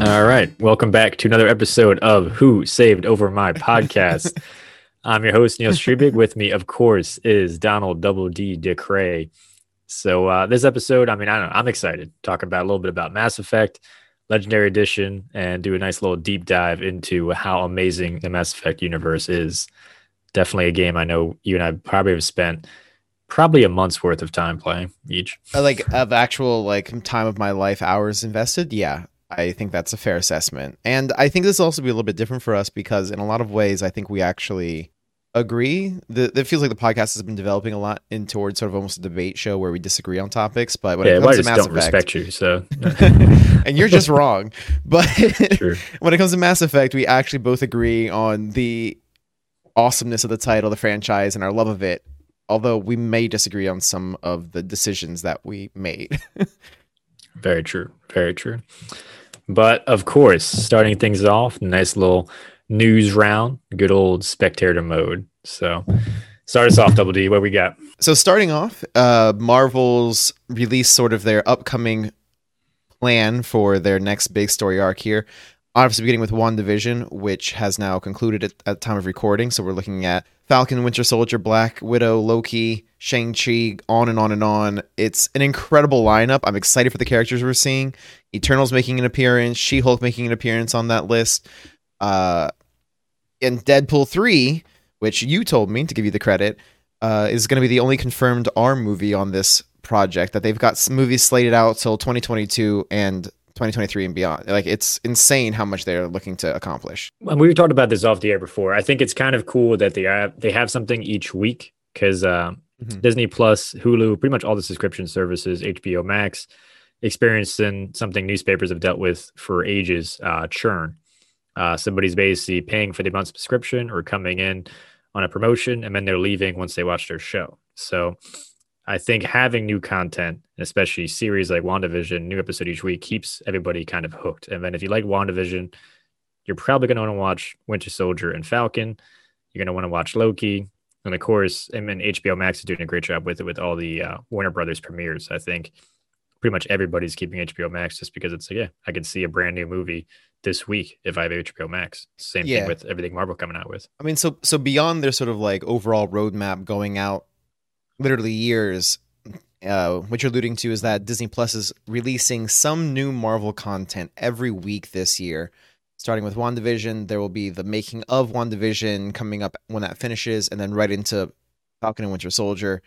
All right. Welcome back to another episode of Who Saved Over My Podcast. I'm your host, Neil Strebig. With me, of course, is Donald Double D DeCray. So uh, this episode, I mean, I don't know, I'm excited. Talking about a little bit about Mass Effect, Legendary Edition, and do a nice little deep dive into how amazing the Mass Effect universe is. Definitely a game I know you and I probably have spent probably a month's worth of time playing each. Uh, like of actual like time of my life hours invested yeah i think that's a fair assessment and i think this will also be a little bit different for us because in a lot of ways i think we actually agree the, it feels like the podcast has been developing a lot in towards sort of almost a debate show where we disagree on topics but when yeah, it comes to mass don't effect respect you. So and you're just wrong but when it comes to mass effect we actually both agree on the awesomeness of the title the franchise and our love of it although we may disagree on some of the decisions that we made Very true. Very true. But of course, starting things off, nice little news round, good old spectator mode. So start us off, Double D. What we got? So starting off, uh, Marvel's release sort of their upcoming plan for their next big story arc here. Obviously, beginning with WandaVision which has now concluded at, at time of recording. So we're looking at Falcon, Winter Soldier, Black Widow, Loki, Shang-Chi, on and on and on. It's an incredible lineup. I'm excited for the characters we're seeing. Eternals making an appearance, She-Hulk making an appearance on that list. Uh, and Deadpool 3, which you told me to give you the credit, uh, is going to be the only confirmed R movie on this project. That they've got movies slated out till 2022 and 2023 and beyond. Like it's insane how much they're looking to accomplish. And we talked about this off the air before. I think it's kind of cool that they have they have something each week because uh, Mhm. Disney Plus, Hulu, pretty much all the subscription services, HBO Max, experiencing something newspapers have dealt with for ages: uh, churn. Uh, somebody's basically paying for the month subscription or coming in on a promotion, and then they're leaving once they watch their show. So, I think having new content, especially series like WandaVision, new episode each week, keeps everybody kind of hooked. And then if you like WandaVision, you're probably going to want to watch Winter Soldier and Falcon. You're going to want to watch Loki. And of course, and then HBO Max is doing a great job with it with all the uh, Warner Brothers premieres. I think pretty much everybody's keeping HBO Max just because it's like, yeah, I can see a brand new movie this week if I have HBO Max. Same Yeah. thing with everything Marvel coming out with. I mean, so so beyond their sort of like overall roadmap going out, literally years. Uh, what you're alluding to is that Disney Plus is releasing some new Marvel content every week this year. Starting with WandaVision, there will be the making of WandaVision coming up when that finishes, and then right into Falcon and Winter Soldier,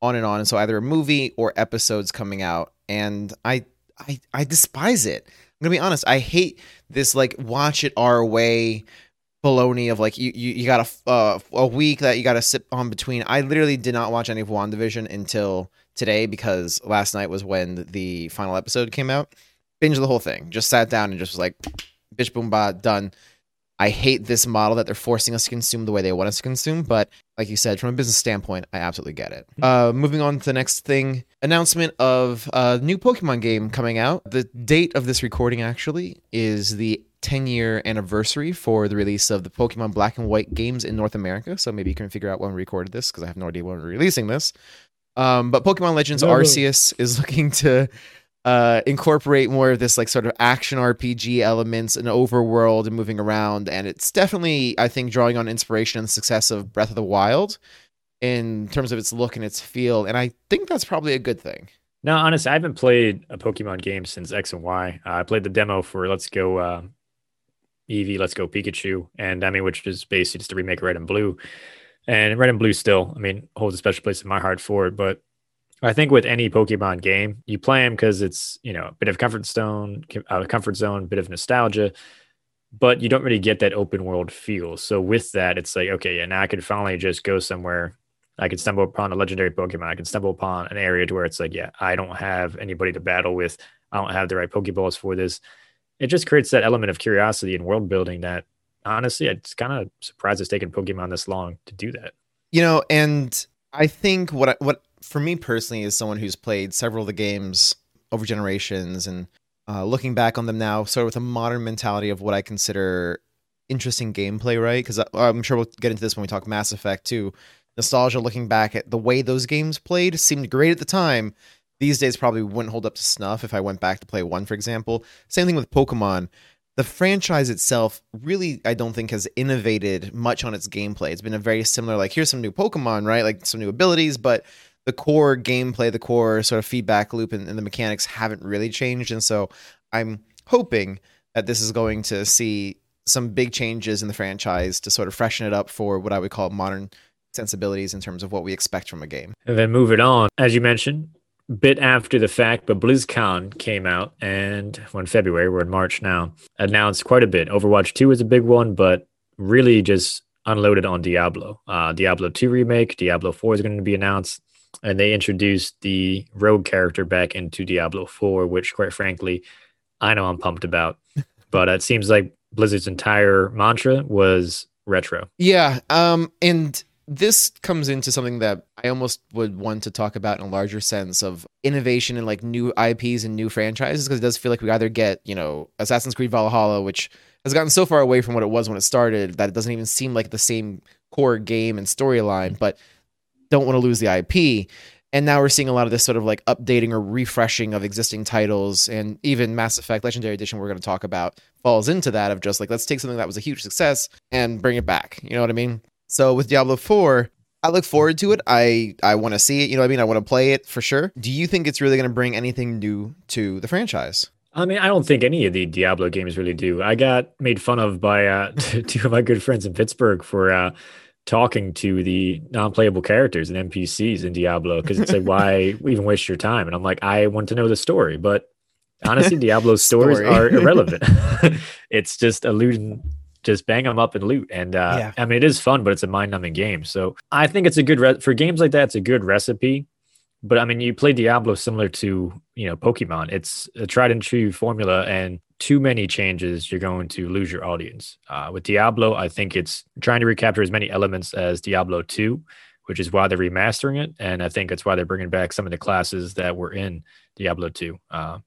on and on. And so either a movie or episodes coming out. And I I I despise it. I'm gonna be honest. I hate this like watch it our way baloney of like you you, you got a uh, a week that you got to sit on between. I literally did not watch any of WandaVision until today because last night was when the final episode came out. Binge the whole thing. Just sat down and just was like, bitch boom ba done. I hate this model that they're forcing us to consume the way they want us to consume, but like you said, from a business standpoint, I absolutely get it. Uh, moving on to the next thing announcement of a new Pokemon game coming out. The date of this recording actually is the 10 year anniversary for the release of the Pokemon Black and White games in North America. So maybe you can figure out when we recorded this because I have no idea when we're releasing this. Um, but Pokemon Legends No, no. Arceus is looking to uh, incorporate more of this like sort of action RPG elements and overworld and moving around. And it's definitely, I think, drawing on inspiration and success of Breath of the Wild in terms of its look and its feel. And I think that's probably a good thing. No, honestly, I haven't played a Pokemon game since X and Y. Uh, I played the demo for Let's Go uh, Eevee, Let's Go Pikachu, and I mean, which is basically just a remake of Red and Blue. And Red and Blue still, I mean, holds a special place in my heart for it. But I think with any Pokemon game, you play them because it's you know a bit of comfort zone, uh, comfort zone, bit of nostalgia, but you don't really get that open world feel. So with that, it's like okay, yeah, now I can finally just go somewhere. I can stumble upon a legendary Pokemon. I can stumble upon an area to where it's like, yeah, I don't have anybody to battle with. I don't have the right Pokeballs for this. It just creates that element of curiosity and world building that honestly, it's kind of surprised it's taken Pokemon this long to do that. You know, and I think what I, what for me personally as someone who's played several of the games over generations and uh, looking back on them now, sort of with a modern mentality of what I consider interesting gameplay, right? Because I'm sure we'll get into this when we talk Mass Effect too. Nostalgia, looking back at the way those games played, seemed great at the time. These days, probably wouldn't hold up to snuff if I went back to play one, for example. Same thing with Pokemon. the franchise itself really I don't think has innovated much on its gameplay. It's been a very similar like here's some new Pokemon, right? Like some new abilities, but the core gameplay, the core sort of feedback loop and, and the mechanics haven't really changed. And so I'm hoping that this is going to see some big changes in the franchise to sort of freshen it up for what I would call modern sensibilities in terms of what we expect from a game. And then move it on, as you mentioned, bit after the fact, but BlizzCon came out and when February, we're in March now, announced quite a bit. Overwatch 2 is a big one, but really just unloaded on Diablo. Uh, Diablo 2 remake, Diablo 4 is going to be announced, and they introduced the rogue character back into Diablo 4, which, quite frankly, I know I'm pumped about. but it seems like Blizzard's entire mantra was retro. Yeah, um, and this comes into something that I almost would want to talk about in a larger sense of innovation and like new IPs and new franchises because it does feel like we either get, you know, Assassin's Creed Valhalla, which has gotten so far away from what it was when it started that it doesn't even seem like the same core game and storyline, but don't want to lose the IP. And now we're seeing a lot of this sort of like updating or refreshing of existing titles, and even Mass Effect Legendary Edition, we're going to talk about, falls into that of just like, let's take something that was a huge success and bring it back. You know what I mean? So with Diablo 4, I look forward to it. I I want to see it. You know what I mean? I want to play it for sure. Do you think it's really going to bring anything new to the franchise? I mean, I don't think any of the Diablo games really do. I got made fun of by uh, two of my good friends in Pittsburgh for uh, talking to the non-playable characters and NPCs in Diablo because it's like, why even waste your time? And I'm like, I want to know the story, but honestly, Diablo's stories are irrelevant. it's just eluding just bang them up and loot. And uh, yeah. I mean, it is fun, but it's a mind numbing game. So I think it's a good re- for games like that. It's a good recipe. But I mean, you play Diablo similar to you know Pokemon. It's a tried and true formula, and too many changes, you're going to lose your audience. Uh, with Diablo, I think it's trying to recapture as many elements as Diablo 2, which is why they're remastering it. And I think that's why they're bringing back some of the classes that were in Diablo 2. Uh,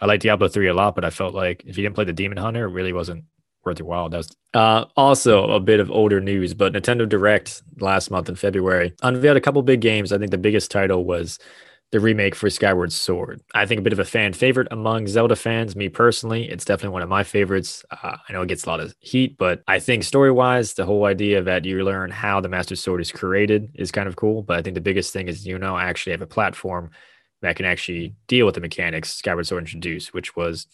I like Diablo 3 a lot, but I felt like if you didn't play the Demon Hunter, it really wasn't worth your while. That was uh, also a bit of older news, but Nintendo Direct last month in February unveiled a couple big games. I think the biggest title was the remake for Skyward Sword. I think a bit of a fan favorite among Zelda fans. Me personally, it's definitely one of my favorites. Uh, I know it gets a lot of heat, but I think story wise, the whole idea that you learn how the Master Sword is created is kind of cool. But I think the biggest thing is you know I actually have a platform that can actually deal with the mechanics Skyward Sword introduced, which was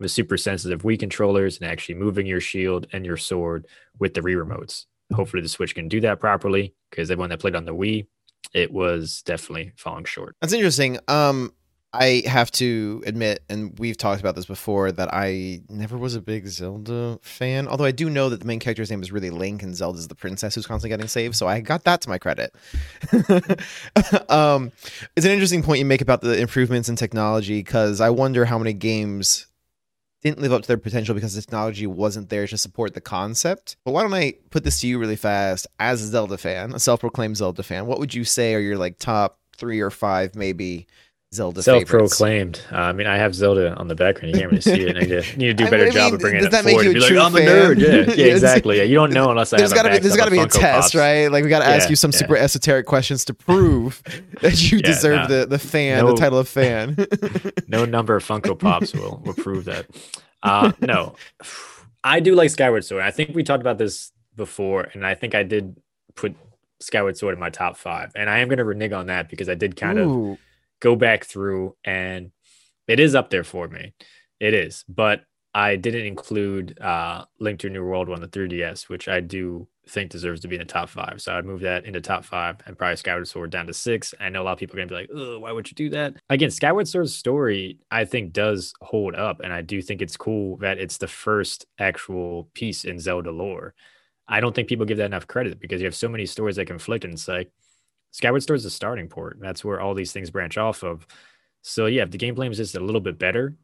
the super sensitive Wii controllers and actually moving your shield and your sword with the Wii remotes. Hopefully, the Switch can do that properly because everyone that played on the Wii, it was definitely falling short. That's interesting. Um, I have to admit, and we've talked about this before, that I never was a big Zelda fan. Although I do know that the main character's name is really Link, and Zelda's the princess who's constantly getting saved. So I got that to my credit. um, it's an interesting point you make about the improvements in technology because I wonder how many games didn't live up to their potential because the technology wasn't there to support the concept. But why don't I put this to you really fast as a Zelda fan, a self-proclaimed Zelda fan? What would you say are your like top three or five maybe Zelda self-proclaimed. Uh, I mean, I have Zelda on the background. You can't really see it. I need to, need to do a better I mean, job of bringing it forward. Make you like, I'm a nerd. Yeah, yeah exactly. Yeah, you don't know unless I there's gotta be, There's got to be a test, Pops. right? Like we got to yeah, ask you some yeah. super esoteric questions to prove that you deserve the the fan, no, the title of fan. no number of Funko Pops will will prove that. Uh, no, I do like Skyward Sword. I think we talked about this before, and I think I did put Skyward Sword in my top five, and I am going to renege on that because I did kind Ooh. of go back through, and it is up there for me. It is, but I didn't include uh, Link to New World on the 3DS, which I do think deserves to be in the top five. So I'd move that into top five and probably Skyward Sword down to six. I know a lot of people are going to be like, why would you do that? Again, Skyward Sword's story, I think, does hold up. And I do think it's cool that it's the first actual piece in Zelda lore. I don't think people give that enough credit because you have so many stories that conflict and it's like Skyward Sword is a starting port. That's where all these things branch off of. So yeah, if the gameplay is just a little bit better,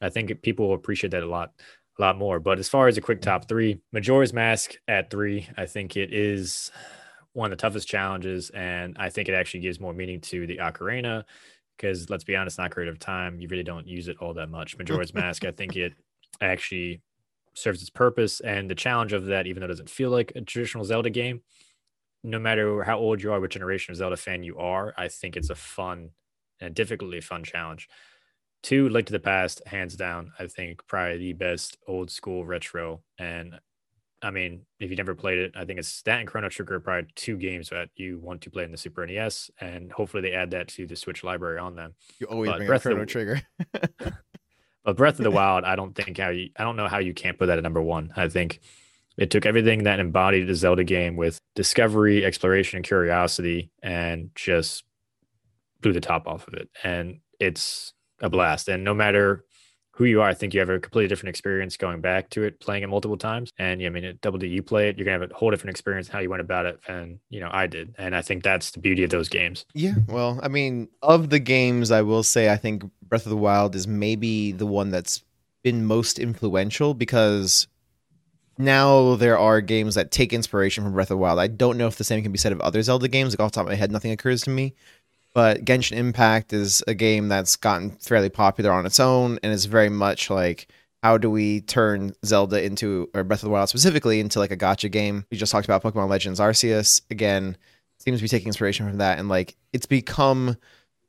I think people will appreciate that a lot a lot more. But as far as a quick top three, Majora's Mask at three, I think it is one of the toughest challenges, and I think it actually gives more meaning to the ocarina. Because let's be honest, not creative Time, you really don't use it all that much. Majora's Mask, I think it actually serves its purpose, and the challenge of that, even though it doesn't feel like a traditional Zelda game, no matter how old you are, what generation of Zelda fan you are, I think it's a fun and difficultly fun challenge. two, Link to the Past, hands down. I think probably the best old school retro. And I mean, if you never played it, I think it's that and Chrono Trigger are probably two games that you want to play in the Super NES, and hopefully they add that to the Switch library on them. You always but bring Breath Chrono the, Trigger. but Breath of the Wild, I don't think how you, I don't know how you can't put that at number one. I think it took everything that embodied a Zelda game with discovery, exploration, and curiosity, and just blew the top off of it. And it's a blast. And no matter who you are, I think you have a completely different experience going back to it, playing it multiple times. And yeah, I mean, at Double D, you play it, you're gonna have a whole different experience how you went about it, and you know, I did, and I think that's the beauty of those games. Yeah, well, I mean, of the games, I will say I think Breath of the Wild is maybe the one that's been most influential because now there are games that take inspiration from Breath of the Wild. I don't know if the same can be said of other Zelda games. Like off the top of my head, nothing occurs to me. But Genshin Impact is a game that's gotten fairly popular on its own and is very much like how do we turn Zelda into or Breath of the Wild specifically into like a gacha game? We just talked about Pokemon Legends Arceus again. Seems to be taking inspiration from that and like it's become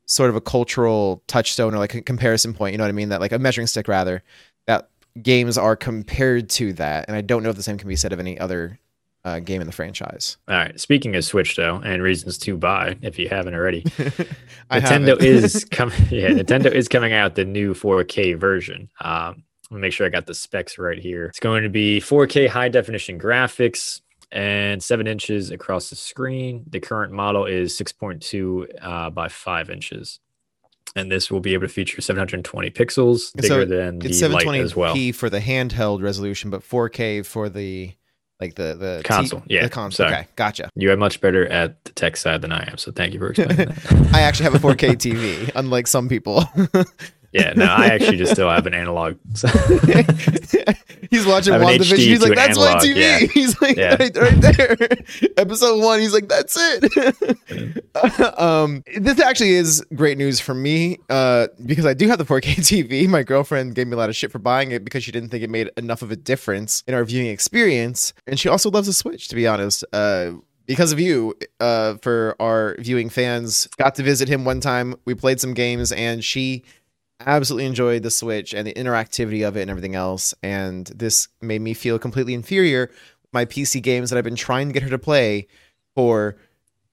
sort of a cultural touchstone or like a comparison point, you know what I mean? That like a measuring stick rather that games are compared to that. And I don't know if the same can be said of any other uh, game in the franchise. All right. Speaking of Switch, though, and reasons to buy if you haven't already, Nintendo is coming. Yeah, Nintendo is coming out the new 4K version. Um, let me make sure I got the specs right here. It's going to be 4K high definition graphics and seven inches across the screen. The current model is 6.2 uh, by five inches and this will be able to feature 720 pixels bigger so than the 720 as well. for the handheld resolution, but 4K for the like the the console. T- yeah, the console. Sorry. Okay, gotcha. You are much better at the tech side than I am, so thank you for explaining that. I actually have a 4K TV, unlike some people. Yeah, no, I actually just still have an analog. So. he's watching WandaVision. He's like, "That's analog. my TV." Yeah. He's like, yeah. right, right, there, episode one. He's like, "That's it." um, this actually is great news for me uh, because I do have the 4K TV. My girlfriend gave me a lot of shit for buying it because she didn't think it made enough of a difference in our viewing experience, and she also loves the Switch. To be honest, uh, because of you, uh, for our viewing fans, got to visit him one time. We played some games, and she absolutely enjoyed the Switch and the interactivity of it and everything else. And this made me feel completely inferior. My PC games that I've been trying to get her to play for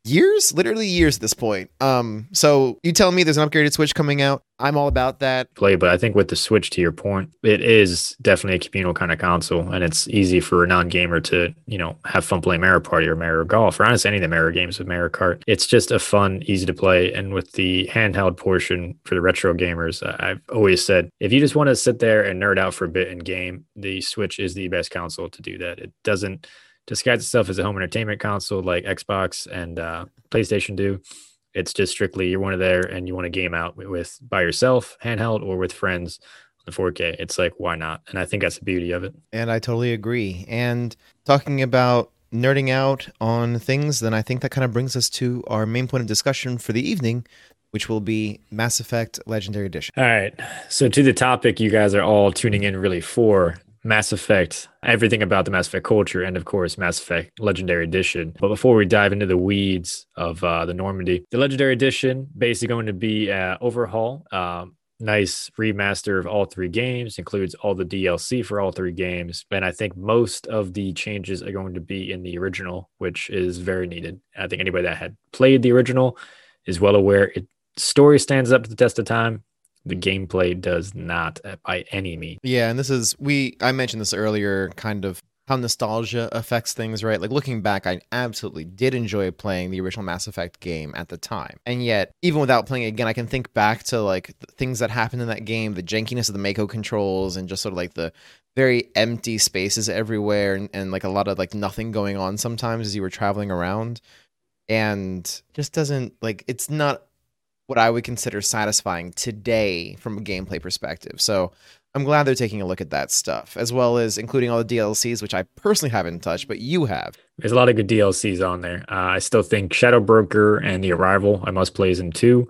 years, literally years at this point. Um, so you tell me there's an upgraded Switch coming out. I'm all about that. Play, but I think with the Switch, to your point, it is definitely a communal kind of console, and it's easy for a non-gamer to, you know, have fun playing Mario Party or Mario Golf or honestly any of the Mario games with Mario Kart. It's just a fun, easy to play, and with the handheld portion for the retro gamers, I've always said if you just want to sit there and nerd out for a bit in game, the Switch is the best console to do that. It doesn't disguise itself as a home entertainment console like Xbox and uh, PlayStation do. It's just strictly you want to there and you want to game out with by yourself, handheld, or with friends on the 4K. It's like why not? And I think that's the beauty of it. And I totally agree. And talking about nerding out on things, then I think that kind of brings us to our main point of discussion for the evening, which will be Mass Effect Legendary Edition. All right. So, to the topic you guys are all tuning in really for Mass Effect, everything about the Mass Effect culture, and of course, Mass Effect Legendary Edition. But before we dive into the weeds of uh, the Normandy, the Legendary Edition basically going to be an overhaul. Um, nice remaster of all three games includes all the dlc for all three games and i think most of the changes are going to be in the original which is very needed i think anybody that had played the original is well aware it story stands up to the test of time the gameplay does not uh, by any means. Yeah, and this is we I mentioned this earlier, kind of how nostalgia affects things, right? Like looking back, I absolutely did enjoy playing the original Mass Effect game at the time. And yet, even without playing it again, I can think back to like things that happened in that game, the jankiness of the Mako controls and just sort of like the very empty spaces everywhere and, and like a lot of like nothing going on sometimes as you were traveling around. And just doesn't like it's not what I would consider satisfying today from a gameplay perspective. So I'm glad they're taking a look at that stuff, as well as including all the DLCs, which I personally haven't touched, but you have. There's a lot of good DLCs on there. Uh, I still think Shadow Broker and The Arrival, I must play in two.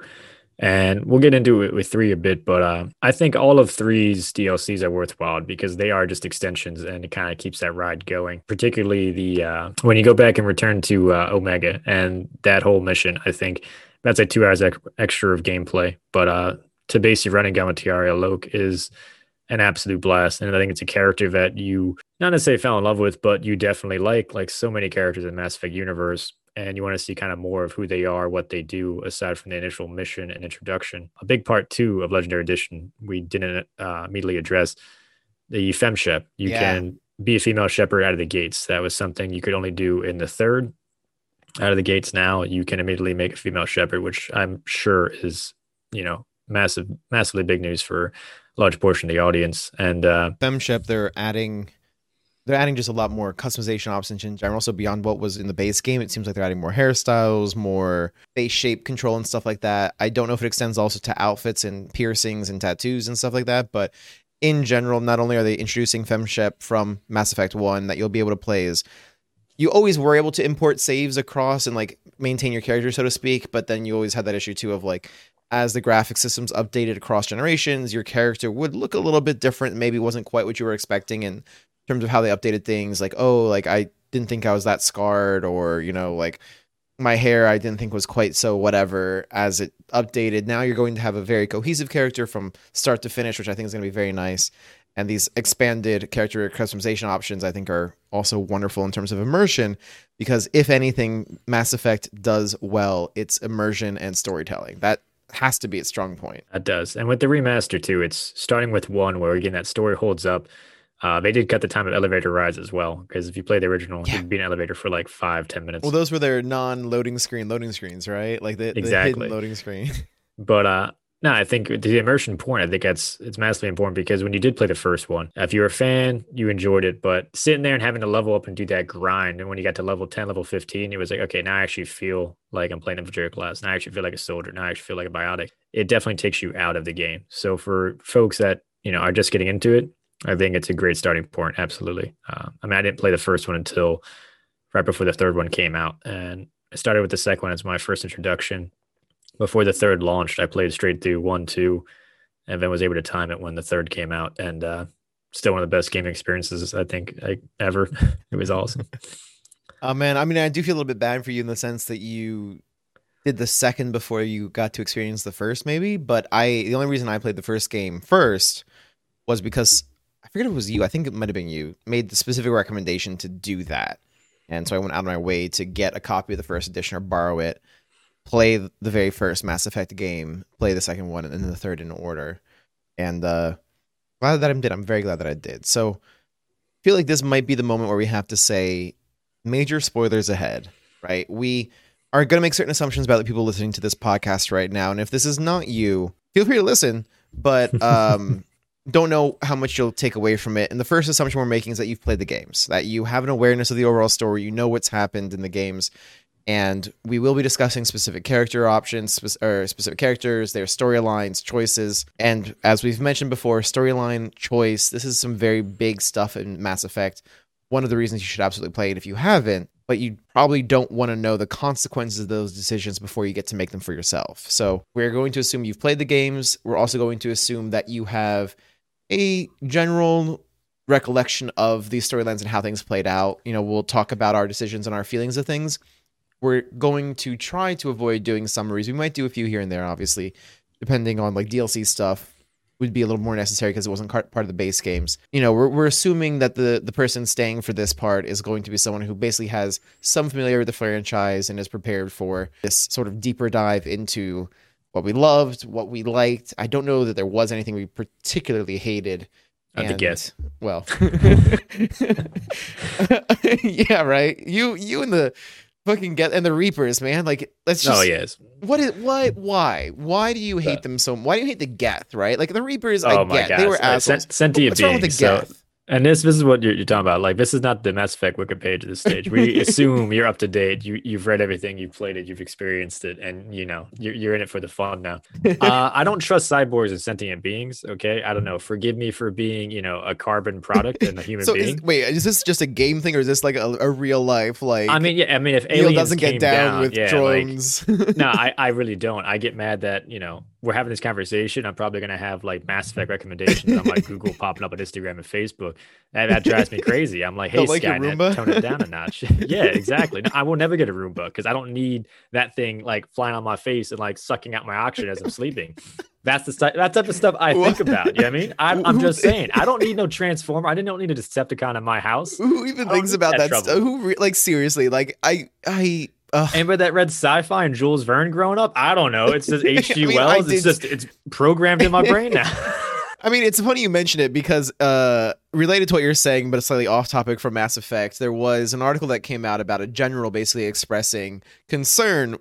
And we'll get into it with three a bit, but uh, I think all of three's DLCs are worthwhile because they are just extensions and it kind of keeps that ride going. Particularly the uh, when you go back and return to uh, Omega and that whole mission, I think that's like two hours extra of gameplay. But uh, to basically running gun with Tiaria Loke is an absolute blast. And I think it's a character that you not necessarily fell in love with, but you definitely like, like so many characters in Mass Effect universe. And you want to see kind of more of who they are, what they do, aside from the initial mission and introduction. A big part too of Legendary Edition we didn't uh, immediately address the femshep. You yeah. can be a female Shepard out of the gates. That was something you could only do in the third. Out of the gates now, you can immediately make a female Shepard, which I'm sure is, you know, massive, massively big news for a large portion of the audience. And uh, femshep, they're adding they're adding just a lot more customization options in general. So beyond what was in the base game, it seems like they're adding more hairstyles, more face shape control and stuff like that. I don't know if it extends also to outfits and piercings and tattoos and stuff like that, but in general, not only are they introducing FemShep from Mass Effect 1 that you'll be able to play as you always were able to import saves across and like maintain your character, so to speak, but then you always had that issue too of like as the graphic systems updated across generations, your character would look a little bit different. Maybe wasn't quite what you were expecting in terms of how they updated things. Like, oh, like I didn't think I was that scarred, or you know, like my hair I didn't think was quite so whatever as it updated. Now you're going to have a very cohesive character from start to finish, which I think is going to be very nice. And these expanded character customization options I think are also wonderful in terms of immersion because if anything Mass Effect does well, it's immersion and storytelling. That has to be its strong point. that does. And with the remaster too, it's starting with one where again that story holds up uh, they did cut the time of elevator rides as well because if you play the original, yeah. you'd be in an elevator for like five, ten minutes. Well, those were their non-loading screen loading screens, right? Like the, exactly. the hidden loading screen. but uh, no, I think the immersion point, I think that's it's massively important because when you did play the first one, if you're a fan, you enjoyed it. But sitting there and having to level up and do that grind, and when you got to level 10, level 15, it was like, okay, now I actually feel like I'm playing infantry class. Now I actually feel like a soldier. Now I actually feel like a biotic. It definitely takes you out of the game. So for folks that you know are just getting into it, I think it's a great starting point. Absolutely. Uh, I mean, I didn't play the first one until right before the third one came out, and I started with the second one as my first introduction. Before the third launched, I played straight through one, two, and then was able to time it when the third came out, and uh, still one of the best gaming experiences I think I, ever. it was awesome. Oh man, I mean, I do feel a little bit bad for you in the sense that you did the second before you got to experience the first, maybe. But I, the only reason I played the first game first was because I forget if it was you. I think it might have been you. Made the specific recommendation to do that, and so I went out of my way to get a copy of the first edition or borrow it, play the very first Mass Effect game, play the second one, and then the third in order. And uh, glad that I did. I'm very glad that I did. So, I feel like this might be the moment where we have to say major spoilers ahead. Right? We are going to make certain assumptions about the people listening to this podcast right now, and if this is not you, feel free to listen. But um, don't know how much you'll take away from it. And the first assumption we're making is that you've played the games, that you have an awareness of the overall story, you know what's happened in the games. And we will be discussing specific character options or specific characters, their storylines, choices. And as we've mentioned before, storyline, choice, this is some very big stuff in Mass Effect. One of the reasons you should absolutely play it if you haven't, but you probably don't want to know the consequences of those decisions before you get to make them for yourself. So we're going to assume you've played the games. We're also going to assume that you have a general recollection of these storylines and how things played out. You know, we'll talk about our decisions and our feelings of things. We're going to try to avoid doing summaries. We might do a few here and there, obviously, depending on like DLC stuff would be a little more necessary because it wasn't part of the base games. You know, we're, we're assuming that the, the person staying for this part is going to be someone who basically has some familiarity with the franchise and is prepared for this sort of deeper dive into what we loved, what we liked. I don't know that there was anything we particularly hated. And, the Geth. Well, yeah, right. You, you and the fucking Geth and the Reapers, man. Like, let's oh, just. Oh yes. What is what? Why? Why do you hate them so? Why do you hate the Geth? Right? Like the Reapers, oh, I get gosh. they were assholes. Sentient What's wrong with the Geth? And this this is what you're, you're, talking about. Like this is not the Mass Effect wiki page at this stage. We assume you're up to date. You you've read everything, you've played it, you've experienced it, and you know you're you're in it for the fun now. Uh, I don't trust cyborgs and sentient beings. Okay, I don't know. Forgive me for being you know a carbon product and a human so being. Is, wait, is this just a game thing or is this like a, a real life like? I mean, yeah. I mean, if aliens doesn't get down, down with yeah, drones, like, no, I I really don't. I get mad that you know we're having this conversation, I'm probably gonna have like Mass Effect recommendations on my Google popping up on Instagram and Facebook. And that drives me crazy. I'm like, hey, like Skynet, tone it down a notch. yeah, exactly. No, I will never get a Roomba because I don't need that thing like flying on my face and like sucking out my oxygen as I'm sleeping. That's the stu- that type of stuff I think about. You know what I mean? I'm, I'm just saying. I don't need no transformer. I didn't need a Decepticon in my house. Who even thinks about that, that stuff? Who re- like seriously? Like I I Ugh. Anybody that read sci-fi and Jules Verne growing up, I don't know. It says H.G. I mean, Wells. It's just it's programmed in my brain now. I mean, it's funny you mention it because uh, related to what you're saying, but it's slightly off topic from Mass Effect, there was an article that came out about a general basically expressing concern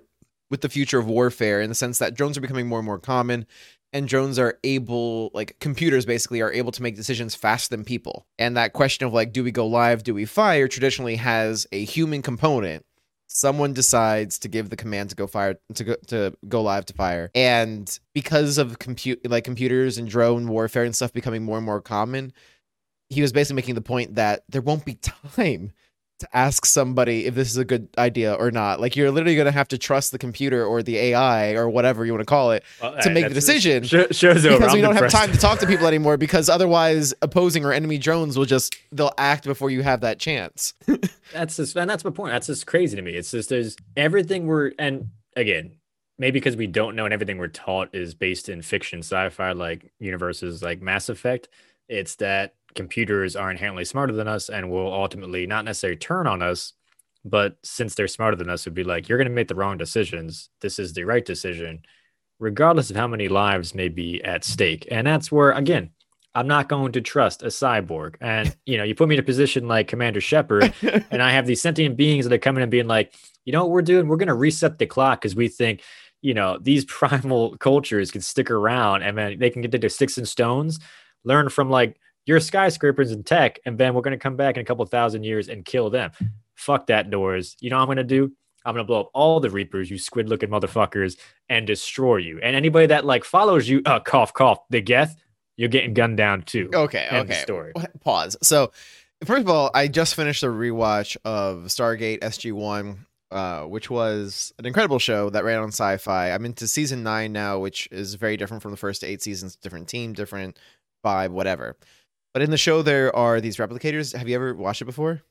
with the future of warfare in the sense that drones are becoming more and more common and drones are able like computers basically are able to make decisions faster than people and that question of like do we go live do we fire traditionally has a human component someone decides to give the command to go fire to go to go live to fire. And because of compute like computers and drone warfare and stuff becoming more and more common he was basically making the point that there won't be time to ask somebody if this is a good idea or not. Like you're literally going to have to trust the computer or the AI or whatever you want to call it well, to make the decision. Sh- shows because we don't have time to talk to people anymore because otherwise opposing or enemy drones will just they'll act before you have that chance. that's just and that's my point. That's just crazy to me. It's just there's everything we're and again maybe because we don't know and everything we're taught is based in fiction sci-fi like universes like Mass Effect. It's that computers are inherently smarter than us and will ultimately not necessarily turn on us, but since they're smarter than us, would be like, you're going to make the wrong decisions. This is the right decision, regardless of how many lives may be at stake. And that's where, again, I'm not going to trust a cyborg. And, you know, you put me in a position like Commander Shepard, and I have these sentient beings that are coming and being like, you know what we're doing? We're going to reset the clock because we think, you know, these primal cultures can stick around and then they can get to their sticks and stones, learn from like your skyscrapers in tech, and then we're going to come back in a couple thousand years and kill them. Fuck that, doors. You know what I'm going to do? I'm going to blow up all the Reapers, you squid looking motherfuckers, and destroy you. And anybody that like follows you, uh, cough, cough, the Geth, you're getting gunned down too. Okay, End okay. Story. Pause. So, first of all, I just finished a rewatch of Stargate SG1. Uh, which was an incredible show that ran on sci-fi. I'm into season nine now, which is very different from the first eight seasons. Different team, different vibe, whatever. But in the show, there are these replicators. Have you ever watched it before?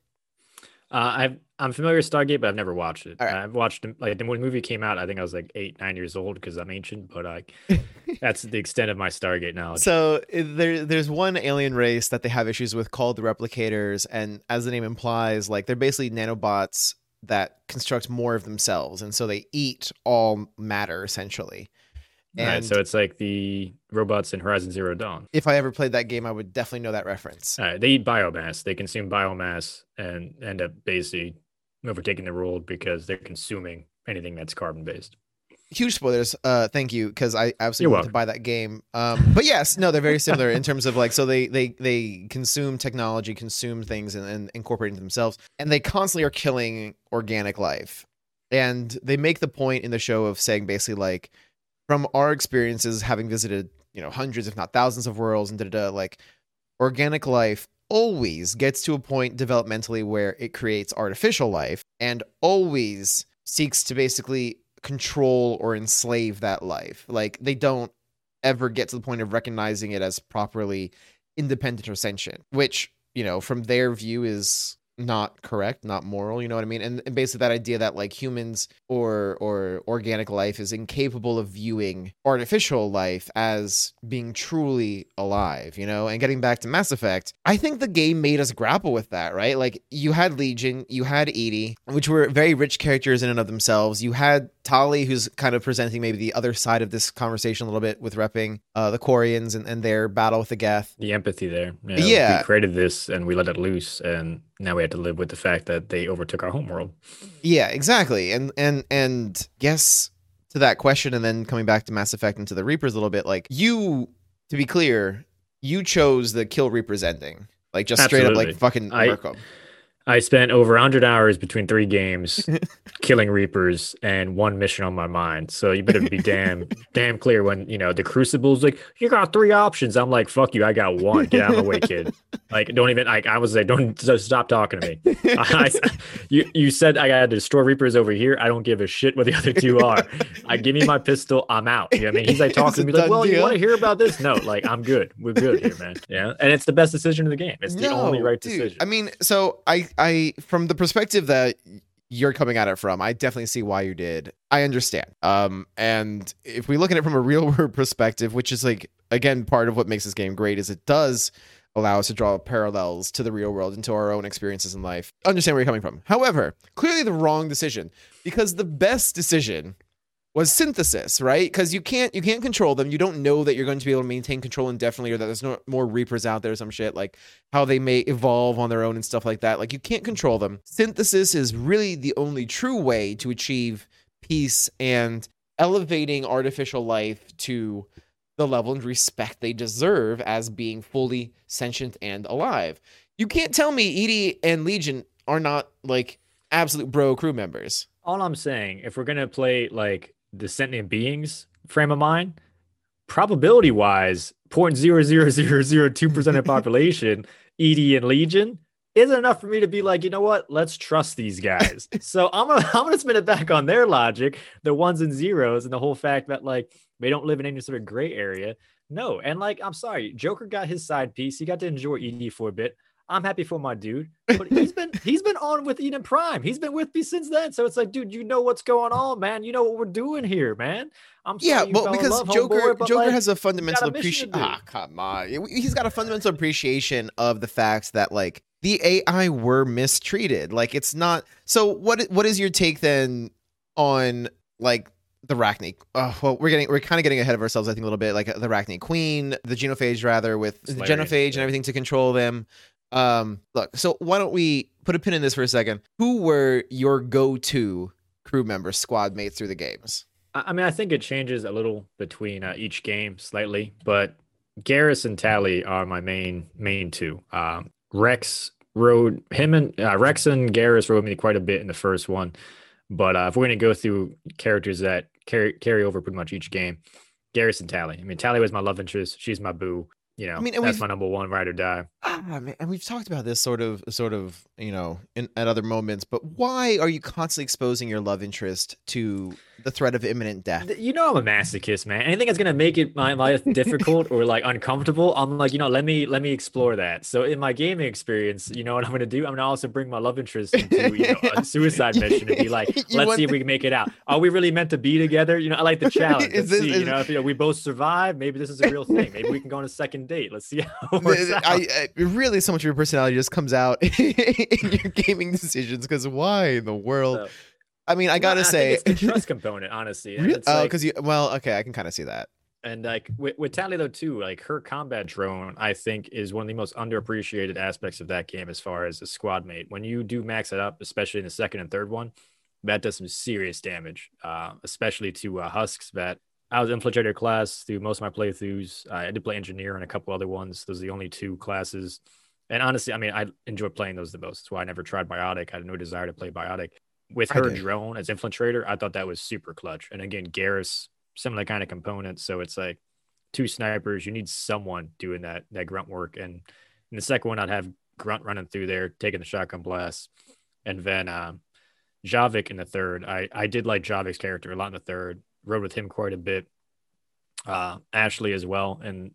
Uh, I've I'm familiar with Stargate, but I've never watched it. Right. I've watched like when the movie came out. I think I was like eight, nine years old because I'm ancient. But I, that's the extent of my Stargate knowledge. So there, there's one alien race that they have issues with called the Replicators, and as the name implies, like they're basically nanobots that construct more of themselves, and so they eat all matter essentially. And right, so it's like the robots in Horizon Zero Dawn. If I ever played that game, I would definitely know that reference. Right, they eat biomass. They consume biomass and end up basically overtaking the world because they're consuming anything that's carbon based. Huge spoilers. Uh, thank you, because I absolutely want to buy that game. Um, but yes, no, they're very similar in terms of like, so they they they consume technology, consume things, and, and incorporate into themselves, and they constantly are killing organic life. And they make the point in the show of saying basically like from our experiences having visited you know hundreds if not thousands of worlds and da, da, like organic life always gets to a point developmentally where it creates artificial life and always seeks to basically control or enslave that life. Like they don't ever get to the point of recognizing it as properly independent or sentient which you know from their view is not correct, not moral, you know what I mean? And, and basically that idea that like humans or or organic life is incapable of viewing artificial life as being truly alive, you know? And getting back to Mass Effect, I think the game made us grapple with that, right? Like you had Legion, you had EDI, which were very rich characters in and of themselves. You had Tali, who's kind of presenting maybe the other side of this conversation a little bit with repping uh, the Quarians and, and their battle with the Geth. The empathy there. Yeah, yeah. We created this and we let it loose and now we had to live with the fact that they overtook our homeworld. Yeah, exactly. And and and guess to that question, and then coming back to Mass Effect and to the Reapers a little bit, like you, to be clear, you chose the kill Reapers ending, like just Absolutely. straight up like fucking I, I spent over 100 hours between three games killing Reapers and one mission on my mind. So you better be damn, damn clear when, you know, the Crucible's like, you got three options. I'm like, fuck you. I got one. Get out of my way, kid. Like, don't even, like, I was like, don't stop talking to me. I, you, you said I got to destroy Reapers over here. I don't give a shit what the other two are. I give me my pistol. I'm out. You know what I mean? He's like talking to me like, well, deal? you want to hear about this? No, like, I'm good. We're good here, man. Yeah. And it's the best decision of the game. It's the no, only right dude. decision. I mean, so I, I from the perspective that you're coming at it from. I definitely see why you did. I understand. Um, and if we look at it from a real world perspective, which is like again part of what makes this game great, is it does allow us to draw parallels to the real world and to our own experiences in life. Understand where you're coming from. However, clearly the wrong decision because the best decision was synthesis, right? Because you can't you can't control them. You don't know that you're going to be able to maintain control indefinitely, or that there's no more reapers out there, or some shit like how they may evolve on their own and stuff like that. Like you can't control them. Synthesis is really the only true way to achieve peace and elevating artificial life to the level and respect they deserve as being fully sentient and alive. You can't tell me EDI and Legion are not like absolute bro crew members. All I'm saying, if we're gonna play like the sentient beings frame of mind, probability wise, 0.00002% of population, EDI and Legion, isn't enough for me to be like, you know what? Let's trust these guys. so I'm gonna I'm gonna spin it back on their logic, the ones and zeros, and the whole fact that like they don't live in any sort of gray area. No, and like I'm sorry, Joker got his side piece. He got to enjoy EDI for a bit. I'm happy for my dude. But he's been he's been on with Eden Prime. He's been with me since then. So it's like, dude, you know what's going on, man. You know what we're doing here, man. I'm yeah, well, because Joker Joker like, has a fundamental appreciation. Ah, come on. He's got a fundamental appreciation of the fact that like the AI were mistreated. Like it's not. So what what is your take then on like the Rachni. Oh, well, we're getting we're kind of getting ahead of ourselves. I think a little bit like the Rachni Queen, the Genophage rather, with the Genophage and everything to control them. Um, look, so why don't we put a pin in this for a second? Who were your go-to crew members, squad mates through the games? I mean, I think it changes a little between uh, each game slightly, but Garrus and Tali are my main main two. Um, Wrex rode him and uh, Wrex and Garrus rode me quite a bit in the first one, but uh, if we're gonna go through characters that carry carry over pretty much each game, Garrus and Tali. I mean, Tali was my love interest. She's my boo you know, I mean, that's my number one ride or die. Ah, man, and we've talked about this sort of, sort of, you know, in, at other moments. But why are you constantly exposing your love interest to the threat of imminent death? You know, I'm a masochist, man. Anything that's gonna make it my life difficult or like uncomfortable, I'm like, you know, let me let me explore that. So in my gaming experience, you know what I'm gonna do? I'm gonna also bring my love interest into you know a suicide mission and be like, let's see if we can make it out. Are we really meant to be together? You know, I like the challenge. Let's this, see, is... you know, if you know, we both survive, maybe this is a real thing. Maybe we can go on a second date. Let's see how I, I, really, so much of your personality just comes out in your gaming decisions. Because why in the world? So, I mean, I gotta well, I say, it's the trust component, honestly. Really? oh, because like, you well, okay, I can kind of see that. And like with, with Tali though too, like her combat drone, I think is one of the most underappreciated aspects of that game as far as a squad mate. When you do max it up, especially in the second and third one, that does some serious damage, uh, especially to uh, husks that I was infiltrator class through most of my playthroughs. Uh, I did play engineer and a couple other ones. Those are the only two classes. And honestly, I mean, I enjoy playing those the most. That's why I never tried biotic. I had no desire to play biotic. With her drone as infiltrator, I thought that was super clutch. And again, Garrus, similar kind of components. So it's like two snipers. You need someone doing that that grunt work. And in the second one, I'd have grunt running through there, taking the shotgun blast, and then um, Javik in the third. I I did like Javik's character a lot in the third rode with him quite a bit. Uh, Ashley as well, and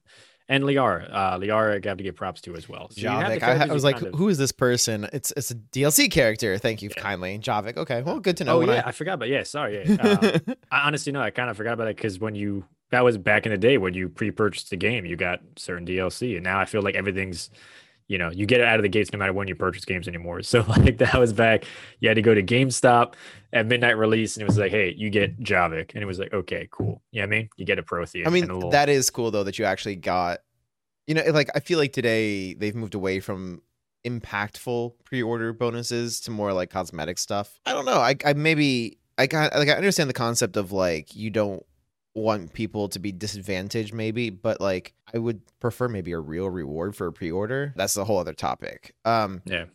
and Liara. Uh, Liara, I got to give props to as well. So Javik. I, I, was like, of... who is this person? It's it's a DLC character. Thank you yeah. kindly, Javik. Okay, well, good to know. Oh yeah, I... I... forgot, but yeah, sorry. Yeah. Uh, I honestly no, I kind of forgot about it because when you that was back in the day when you pre-purchased the game, you got certain DLC, and now I feel like everything's you know, you get it out of the gates no matter when you purchase games anymore. So like that was back. You had to go to GameStop at midnight release, and it was like, hey, you get Javik, and it was like, okay, cool. Yeah, you know I mean, you get a Prothean. I mean, little... that is cool though that you actually got. You know, like I feel like today they've moved away from impactful pre-order bonuses to more like cosmetic stuff. I don't know. I, I maybe I got like I understand the concept of like you don't want people to be disadvantaged maybe but like i would prefer maybe a real reward for a pre-order. That's a whole other topic. Um yeah.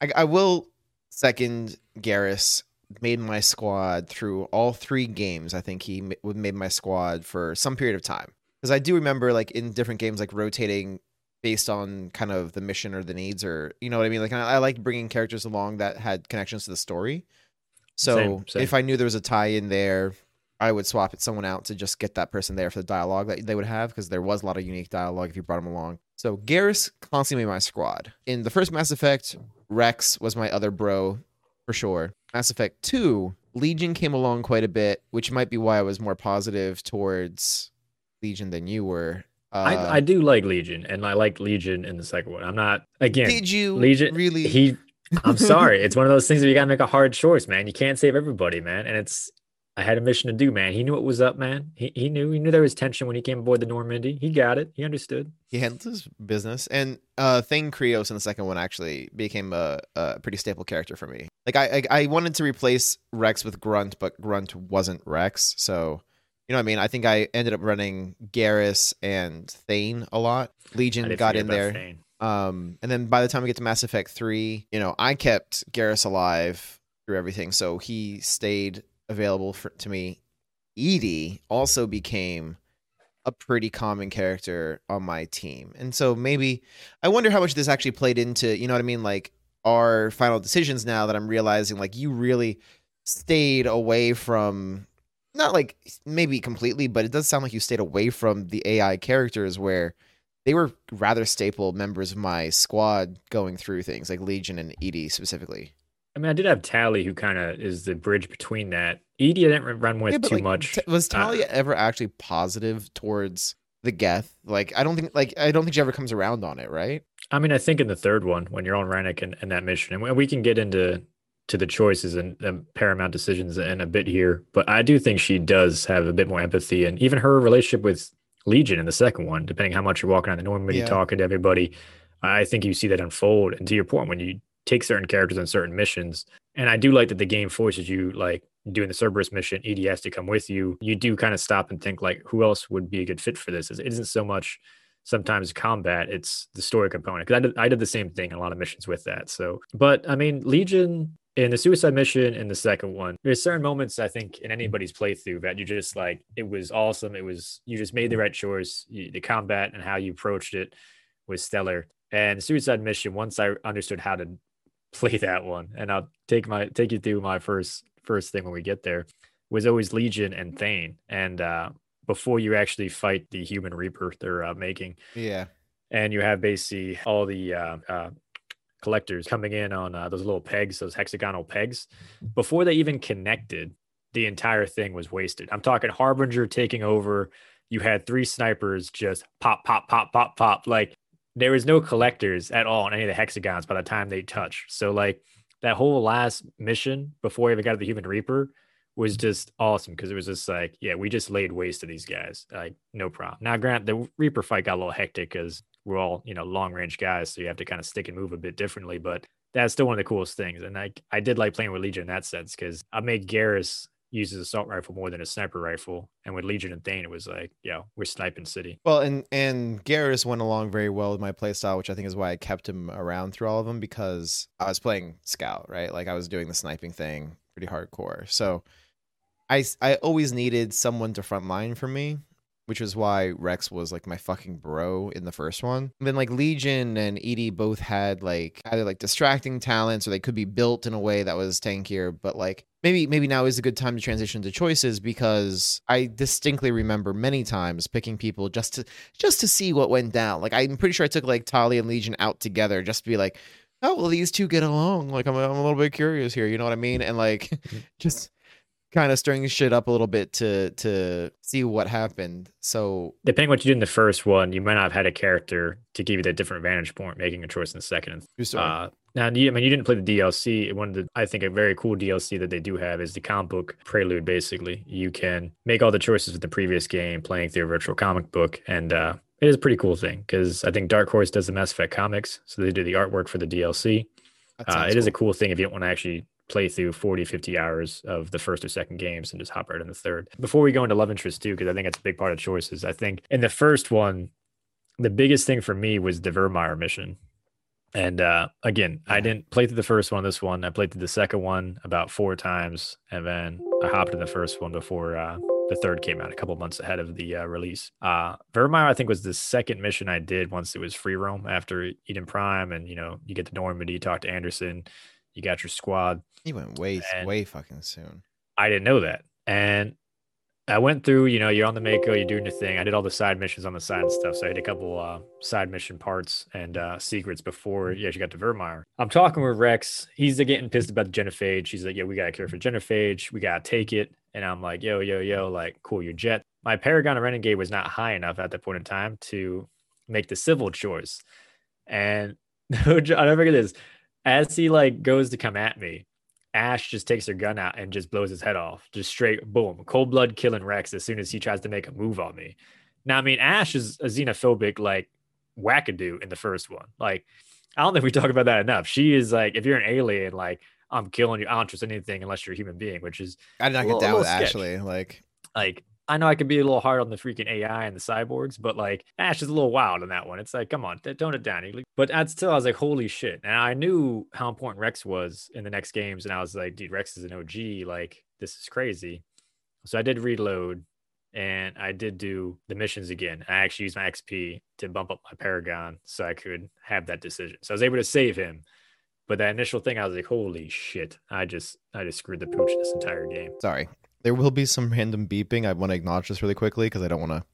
I, I will second Garrus made my squad through all three games. I think he would made my squad for some period of time. Because i do remember like in different games like rotating based on kind of the mission or the needs or you know what i mean? Like i, I like bringing characters along that had connections to the story. So same, same. if i knew there was a tie in there I would swap it someone out to just get that person there for the dialogue that they would have because there was a lot of unique dialogue if you brought them along. So Garrus constantly made my squad. In the first Mass Effect, Wrex was my other bro for sure. Mass Effect 2, Legion came along quite a bit, which might be why I was more positive towards Legion than you were. Uh, I, I do like Legion, and I like Legion in the second one. I'm not again. did you Legion really? He, I'm sorry. it's one of those things where you gotta make a hard choice, man. You can't save everybody, man. And it's I had a mission to do, man. He knew what was up, man. He, he knew he knew there was tension when he came aboard the Normandy. He got it. He understood. he handled his business, and uh, Thane Krios in the second one actually became a, a pretty staple character for me. Like I, I I wanted to replace Wrex with Grunt, but Grunt wasn't Wrex, so. You know what I mean? I think I ended up running Garrus and Thane a lot. Legion got in there. Thane. Um, and then by the time we get to Mass Effect 3, you know, I kept Garrus alive through everything, so he stayed available for, to me. EDI also became a pretty common character on my team. And so maybe I wonder how much this actually played into, you know what I mean, like our final decisions now that I'm realizing like you really stayed away from not like maybe completely, but it does sound like you stayed away from the AI characters where they were rather staple members of my squad going through things like Legion and EDI specifically. I mean, I did have Tali, who kind of is the bridge between that. EDI, I didn't run with Yeah, too like, much. T- was Uh, Talia ever actually positive towards the Geth? Like, I don't think, like, I don't think she ever comes around on it, right? I mean, I think in the third one, when you're on Rannoch and, and that mission, and we- we can get into to the choices and, and paramount decisions in a bit here, but I do think she does have a bit more empathy, and even her relationship with Legion in the second one, depending how much you're walking on the Normandy, Yeah. talking to everybody, I think you see that unfold. And to your point, when you take certain characters on certain missions, and I do like that the game forces you, like doing the Cerberus mission, EDI has to come with you. You do kind of stop and think, like, who else would be a good fit for this? It isn't so much sometimes combat it's the story component. Because I did, I did the same thing in a lot of missions with that so. But i mean legion in the suicide mission in the second one there's certain moments i think in anybody's playthrough that you just like it was awesome. It was you just made the right choice. You, the combat and how you approached it was stellar. And the suicide mission once i understood how to play that one and i'll take my take you through my first first thing when we get there was always legion and thane and uh before you actually fight the human reaper they're uh, making Yeah. and you have basically all the uh, uh, collectors coming in on uh, those little pegs, those hexagonal pegs. Before they even connected, the entire thing was wasted. I'm talking Harbinger taking over. You had three snipers just pop, pop, pop, pop, pop. Like there was no collectors at all on any of the hexagons by the time they touched. So like that whole last mission before we even got to the Human Reaper was mm-hmm. just awesome because it was just like, yeah, we just laid waste to these guys. Like, no problem. Now, grant the Reaper fight got a little hectic because we're all, you know, long range guys. So you have to kind of stick and move a bit differently. But that's still one of the coolest things. And I, I did like playing with Legion in that sense because I made Garrus use his assault rifle more than a sniper rifle. And with Legion and Thane, it was like, yeah, we're sniping city. Well, and and Garrus went along very well with my playstyle, which I think is why I kept him around through all of them because I was playing scout, right? Like I was doing the sniping thing pretty hardcore. So I I always needed someone to front line for me, which is why Wrex was like my fucking bro in the first one. And then like Legion and EDI both had like either like distracting talents or they could be built in a way that was tankier, but like maybe maybe now is a good time to transition to choices because I distinctly remember many times picking people just to just to see what went down. Like I'm pretty sure I took like Talia and Legion out together just to be like, oh well, these two get along. Like I'm I'm a little bit curious here. You know what I mean? And like just kind of stirring shit up a little bit to to see what happened. So Depending what you did in the first one, you might not have had a character to give you that different vantage point, making a choice in the second story. Uh, now, you- I mean, you didn't play the DLC. One of the, I think, a very cool DLC that they do have is the comic book prelude. Basically, you can make all the choices with the previous game, playing through a virtual comic book, and uh, it is a pretty cool thing because I think Dark Horse does the Mass Effect comics, so they do the artwork for the DLC. Uh, it is a cool. cool thing if you don't want to actually play through 40, 50 hours of the first or second games and just hop right in the third. Before we go into Love Interest too, because I think that's a big part of choices. I think in the first one, the biggest thing for me was the Virmire mission. And uh, again, I didn't play through the first one. This one, I played through the second one about four times, and then I hopped in the first one before uh, the third came out a couple months ahead of the uh, release. Uh, Virmire, I think, was the second mission I did once it was free roam after Eden Prime, and you know, you get to Normandy, talk to Anderson, you got your squad. He went way and- way fucking soon. I didn't know that, and I went through, you know, you're on the Mako, you're doing your thing. I did all the side missions on the side and stuff. So I did a couple uh, side mission parts and uh, secrets before you actually got to Virmire. I'm talking with Wrex. He's getting pissed about the genophage. He's like, yeah, we got to care for genophage. We got to take it. And I'm like, yo, yo, yo, like, cool, your jet. My Paragon of Renegade was not high enough at that point in time to make the civil chores. And I'll never forget this. As he like goes to come at me, Ash just takes her gun out and just blows his head off. Just straight boom, cold blood killing Wrex as soon as he tries to make a move on me. Now, I mean, Ash is a xenophobic like wackadoo in the first one. Like, I don't think we talk about that enough. She is like, if you're an alien, like, I'm killing you. I don't trust anything unless you're a human being, which is I did not get down with Ashley. Like, like I know I can be a little hard on the freaking AI and the cyborgs, but like Ash is a little wild on that one. It's like, come on, tone it down. But that's still, I was like, holy shit. And I knew how important Wrex was in the next games. And I was like, dude, Wrex is an OG. Like, this is crazy. So I did reload and I did do the missions again. I actually used my XP to bump up my Paragon so I could have that decision. So I was able to save him. But that initial thing, I was like, holy shit. I just, I just screwed the pooch this entire game. Sorry. There will be some random beeping. I want to acknowledge this really quickly because I don't want to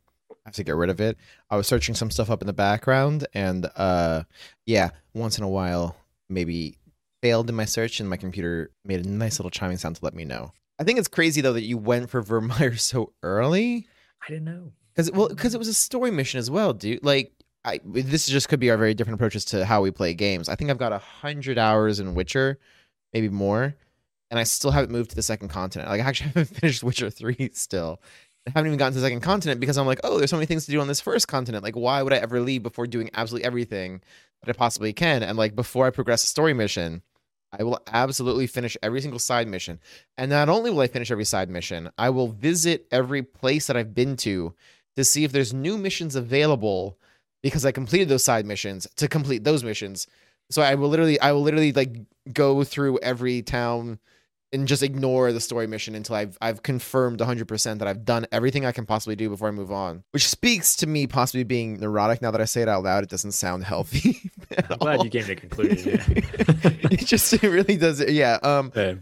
have to get rid of it. I was searching some stuff up in the background, and uh, yeah, once in a while, maybe failed in my search, and my computer made a nice little chiming sound to let me know. I think it's crazy though that you went for Virmire so early. I didn't know because well, because it was a story mission as well, dude. Like, I this just could be our very different approaches to how we play games. I think I've got a hundred hours in Witcher, maybe more and I still haven't moved to the second continent. Like I actually haven't finished Witcher 3 still. I haven't even gotten to the second continent because I'm like, oh, there's so many things to do on this first continent. Like, why would I ever leave before doing absolutely everything that I possibly can? And like before I progress a story mission, I will absolutely finish every single side mission. And not only will I finish every side mission, I will visit every place that I've been to to see if there's new missions available because I completed those side missions to complete those missions. So I will literally I will literally like go through every town and just ignore the story mission until I've I've confirmed 100% that I've done everything I can possibly do before I move on. Which speaks to me possibly being neurotic now that I say it out loud. It doesn't sound healthy. I'm glad you came to a conclusion. Yeah. it just it really does yeah. Um uh,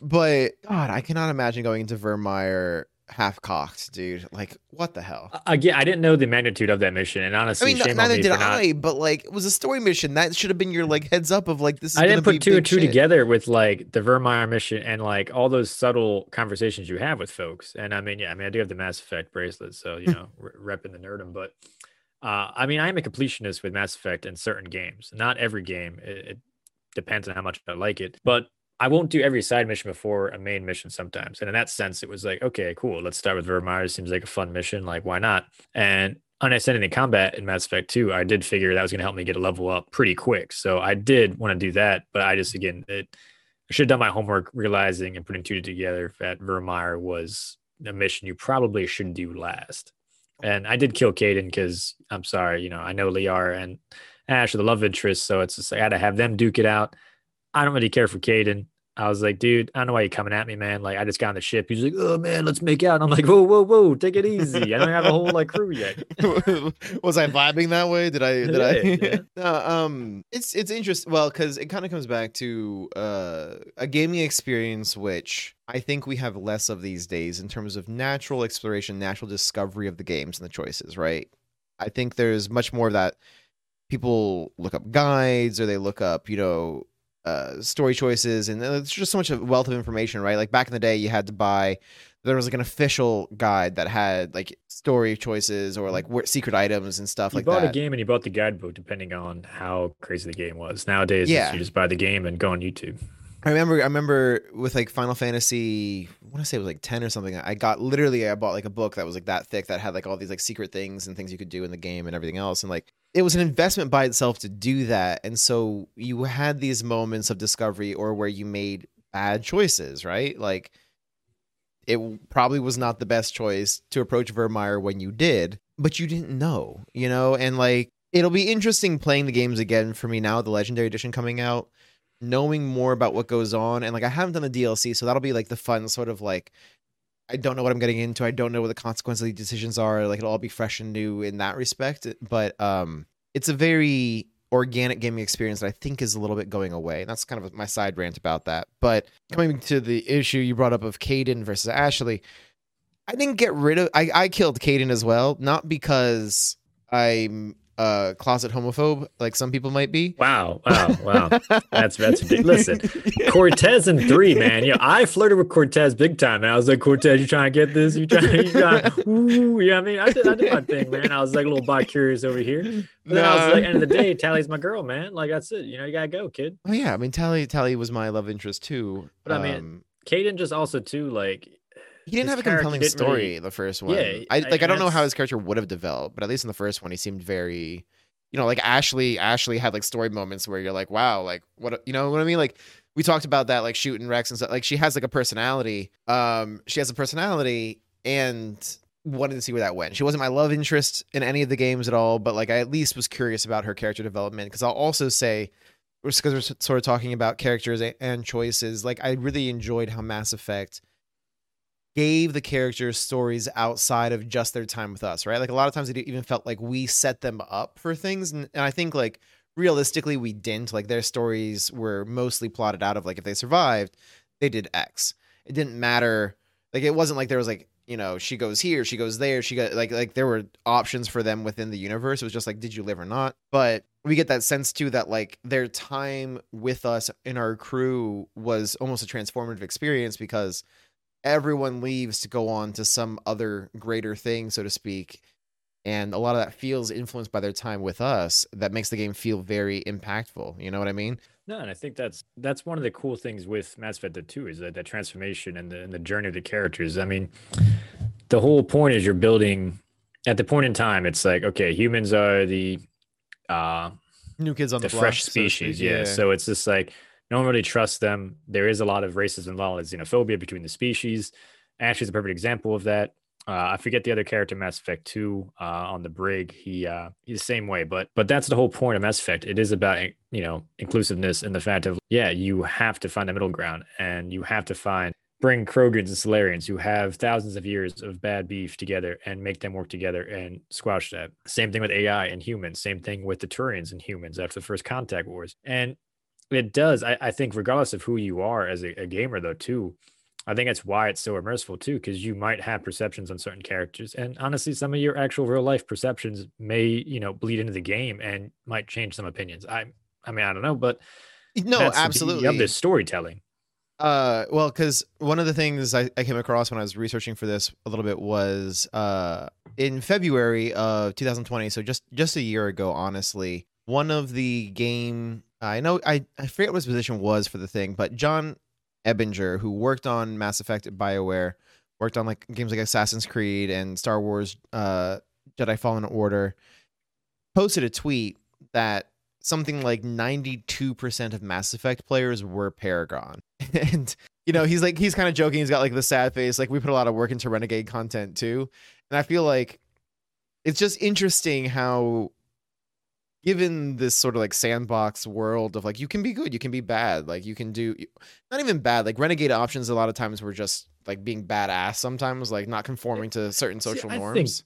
but god, I cannot imagine going into Virmire half cocked, dude. Like, what the hell? Again, I didn't know the magnitude of that mission, and honestly, I mean, neither did I. Not... But like, it was a story mission. That should have been your like heads up of like this. I didn't put two and two shit. together with like the Virmire mission and like all those subtle conversations you have with folks. And I mean, yeah, I mean, I do have the Mass Effect bracelet, so you know, repping the nerdum. But uh, I mean, I am a completionist with Mass Effect in certain games. Not every game. It, it depends on how much I like it, but I won't do every side mission before a main mission sometimes. And in that sense, it was like, okay, cool. Let's start with Virmire. Seems like a fun mission. Like, why not? And understanding combat in Mass Effect 2, I did figure that was going to help me get a level up pretty quick. So I did want to do that. But I just, again, it, I should have done my homework realizing and putting two together that Virmire was a mission you probably shouldn't do last. And I did kill Kaidan because I'm sorry, you know, I know Liara and Ash are the love interest. So it's just, I had to have them duke it out. I don't really care for Kaidan. I was like, dude, I don't know why you're coming at me, man. Like, I just got on the ship. He's like, oh man, let's make out. And I'm like, whoa, whoa, whoa, take it easy. I don't have a whole like crew yet. was I vibing that way? Did I? Did I? Yeah. no, um, it's it's interesting. Well, because it kind of comes back to uh, a gaming experience, which I think we have less of these days in terms of natural exploration, natural discovery of the games and the choices. Right? I think there's much more of that. People look up guides or they look up, you know, uh, story choices, and it's just so much of wealth of information, right? Like back in the day, you had to buy. There was like an official guide that had like story choices or like secret items and stuff you like that. You bought a game and you bought the guidebook depending on how crazy the game was. Nowadays, yeah. you just buy the game and go on YouTube. I remember I remember with like Final Fantasy, I want to say it was like 10 or something. I got literally I bought like a book that was like that thick that had like all these like secret things and things you could do in the game and everything else and like it was an investment by itself to do that. And so you had these moments of discovery or where you made bad choices, right? Like it probably was not the best choice to approach Virmire when you did, but you didn't know, you know, and like it'll be interesting playing the games again for me now, the legendary edition coming out knowing more about what goes on and like I haven't done the DLC, so that'll be like the fun sort of like I don't know what I'm getting into. I don't know what the consequences of these decisions are. Like it'll all be fresh and new in that respect. But um it's a very organic gaming experience that I think is a little bit going away. And that's kind of my side rant about that. But coming to the issue you brought up of Kaidan versus Ashley, I didn't get rid of. I I killed Kaidan as well, not because I'm a closet homophobe like some people might be. Wow, wow, wow. that's that's ridiculous. Listen, Cortez and three, man. Yeah, I flirted with Cortez big time, and I was like, Cortez, you trying to get this? You trying? You trying? Ooh, yeah. I mean, I did, I did my thing, man. I was like a little bi curious over here. But then I was like, end of the day, Tali's my girl, man. Like that's it. You know, you gotta go, kid. Oh yeah, I mean, Tali Tali was my love interest too. But I mean, Um, Kaidan just also too like he didn't have a compelling story really- the first one. Yeah, I I- like. I don't know how his character would have developed, but at least in the first one, he seemed very. You know, like Ashley. Ashley had like story moments where you're like, "Wow, like what?" You know what I mean? Like we talked about that, like shooting Wrex and stuff. Like she has like a personality. Um, she has a personality, and wanted to see where that went. She wasn't my love interest in any of the games at all, but like I at least was curious about her character development. Because I'll also say, because we're sort of talking about characters and choices, like I really enjoyed how Mass Effect gave the characters stories outside of just their time with us, right? Like a lot of times it even felt like we set them up for things. And, and I think like realistically we didn't. Like their stories were mostly plotted out of like if they survived, they did X. It didn't matter. Like it wasn't like there was like, you know, she goes here, she goes there, she got like like there were options for them within the universe. It was just like, did you live or not? But we get that sense too that like their time with us in our crew was almost a transformative experience because everyone leaves to go on to some other greater thing, so to speak. And a lot of that feels influenced by their time with us. That makes the game feel very impactful. You know what I mean? No, and I think that's that's one of the cool things with Mass Effect 2 is that that transformation and the and the journey of the characters. I mean, the whole point is you're building at the point in time. It's like okay, humans are the uh New kids on the, the block, fresh so to speak, species, yeah. So it's just like no one really trusts them. There is a lot of racism, a lot of xenophobia between the species. Ashley's a perfect example of that. Uh, I forget the other character, Mass Effect Two, uh, on the brig. He uh, he's the same way, but but that's the whole point of Mass Effect. It is about you know inclusiveness and the fact of yeah, you have to find a middle ground, and you have to find bring Krogans and Salarians who have thousands of years of bad beef together and make them work together and squash that. Same thing with AI and humans. Same thing with the Turians and humans after the first contact wars. And it does, I, I think, regardless of who you are as a, a gamer, though, too, I think that's why it's so immersive, too, because you might have perceptions on certain characters. And honestly, some of your actual real life perceptions may, you know, bleed into the game and might change some opinions. I, I mean, I don't know, but no, absolutely. of this storytelling. Uh, well, because one of the things I, I came across when I was researching for this a little bit was uh in February of 2020, so just just a year ago, honestly, one of the game I know I I forget what his position was for the thing, but John Ebenger, who worked on Mass Effect at BioWare, worked on like games like Assassin's Creed and Star Wars uh Jedi Fallen Order, posted a tweet that something like 92% of Mass Effect players were Paragon. and you know, he's like he's kind of joking, he's got like the sad face like we put a lot of work into Renegade content too. And I feel like it's just interesting how given this sort of like sandbox world of like you can be good, you can be bad, like you can do not even bad, like Renegade options a lot of times were just like being badass sometimes like not conforming to certain See, social think norms.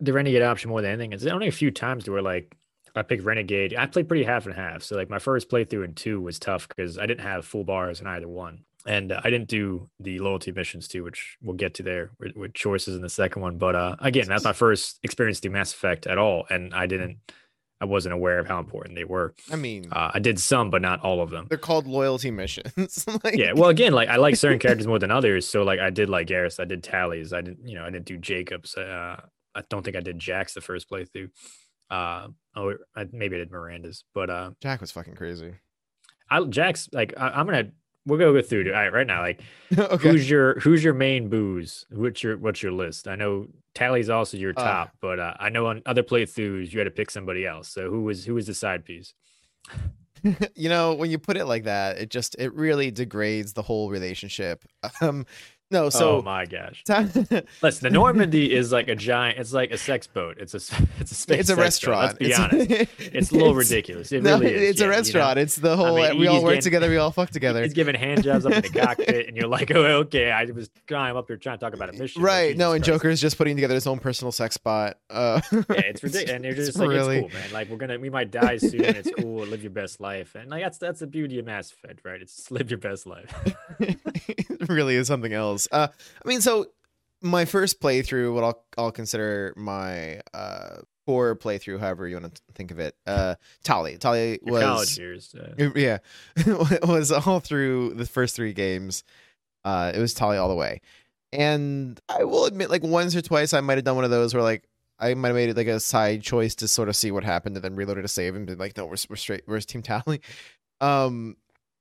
the Renegade option more than anything is only a few times where like I picked Renegade. I played pretty half and half. So like my first playthrough in two was tough because I didn't have full bars in either one. And uh, I didn't do the loyalty missions too, which we'll get to there with, with choices in the second one. But uh, again, that's my first experience through Mass Effect at all, and I didn't, I wasn't aware of how important they were. I mean, Uh, I did some, but not all of them. they're called loyalty missions. like, Yeah, well, again, like I like certain characters more than others. So like I did like Garrus, I did Tali's, I didn't, you know, I didn't do Jacobs. Uh, I don't think I did Jack's the first playthrough. Uh, oh, I, maybe I did Miranda's, but uh, Jack was fucking crazy. I Jack's like I, I'm gonna we're gonna go through it all right right now. Like okay. who's your who's your main booze? What's your what's your list? I know Tali's also your Uh, top, but uh, I know on other playthroughs you had to pick somebody else. So who was who was the side piece? you know, when you put it like that, it just it really degrades the whole relationship. Um no, so oh my gosh! Listen, the Normandy is like a giant. It's like a sex boat. It's a it's a space. it's a sex boat, restaurant. Let's be it's, honest. It's a little it's- ridiculous. It no, really is. It's yeah, a you know? restaurant. It's the whole mean, we all work getting- together, we all fuck together. He's giving hand jobs up in the cockpit, and you're like, oh, okay. I was I'm up here trying to talk about a mission. Right. No, and Christ. Joker's just putting together his own personal sex spot. Uh Yeah, it's ridiculous. And you're It's like, really- it's cool, man. Like we're gonna, we might die soon. It's cool. Live your best life, and like that's that's the beauty of Mass Effect, right? It's live your best life. it really is something else. Uh, I mean, so my first playthrough, what I'll I'll consider my uh core playthrough, however you want to think of it. Uh, Tali, Tali Your was college years. Uh, yeah, was all through the first three games. Uh, it was Tali all the way, and I will admit, like once or twice, I might have done one of those where like I might have made it like a side choice to sort of see what happened, and then reloaded a save and be like, no, we're we're straight, where's Team Tali? Um,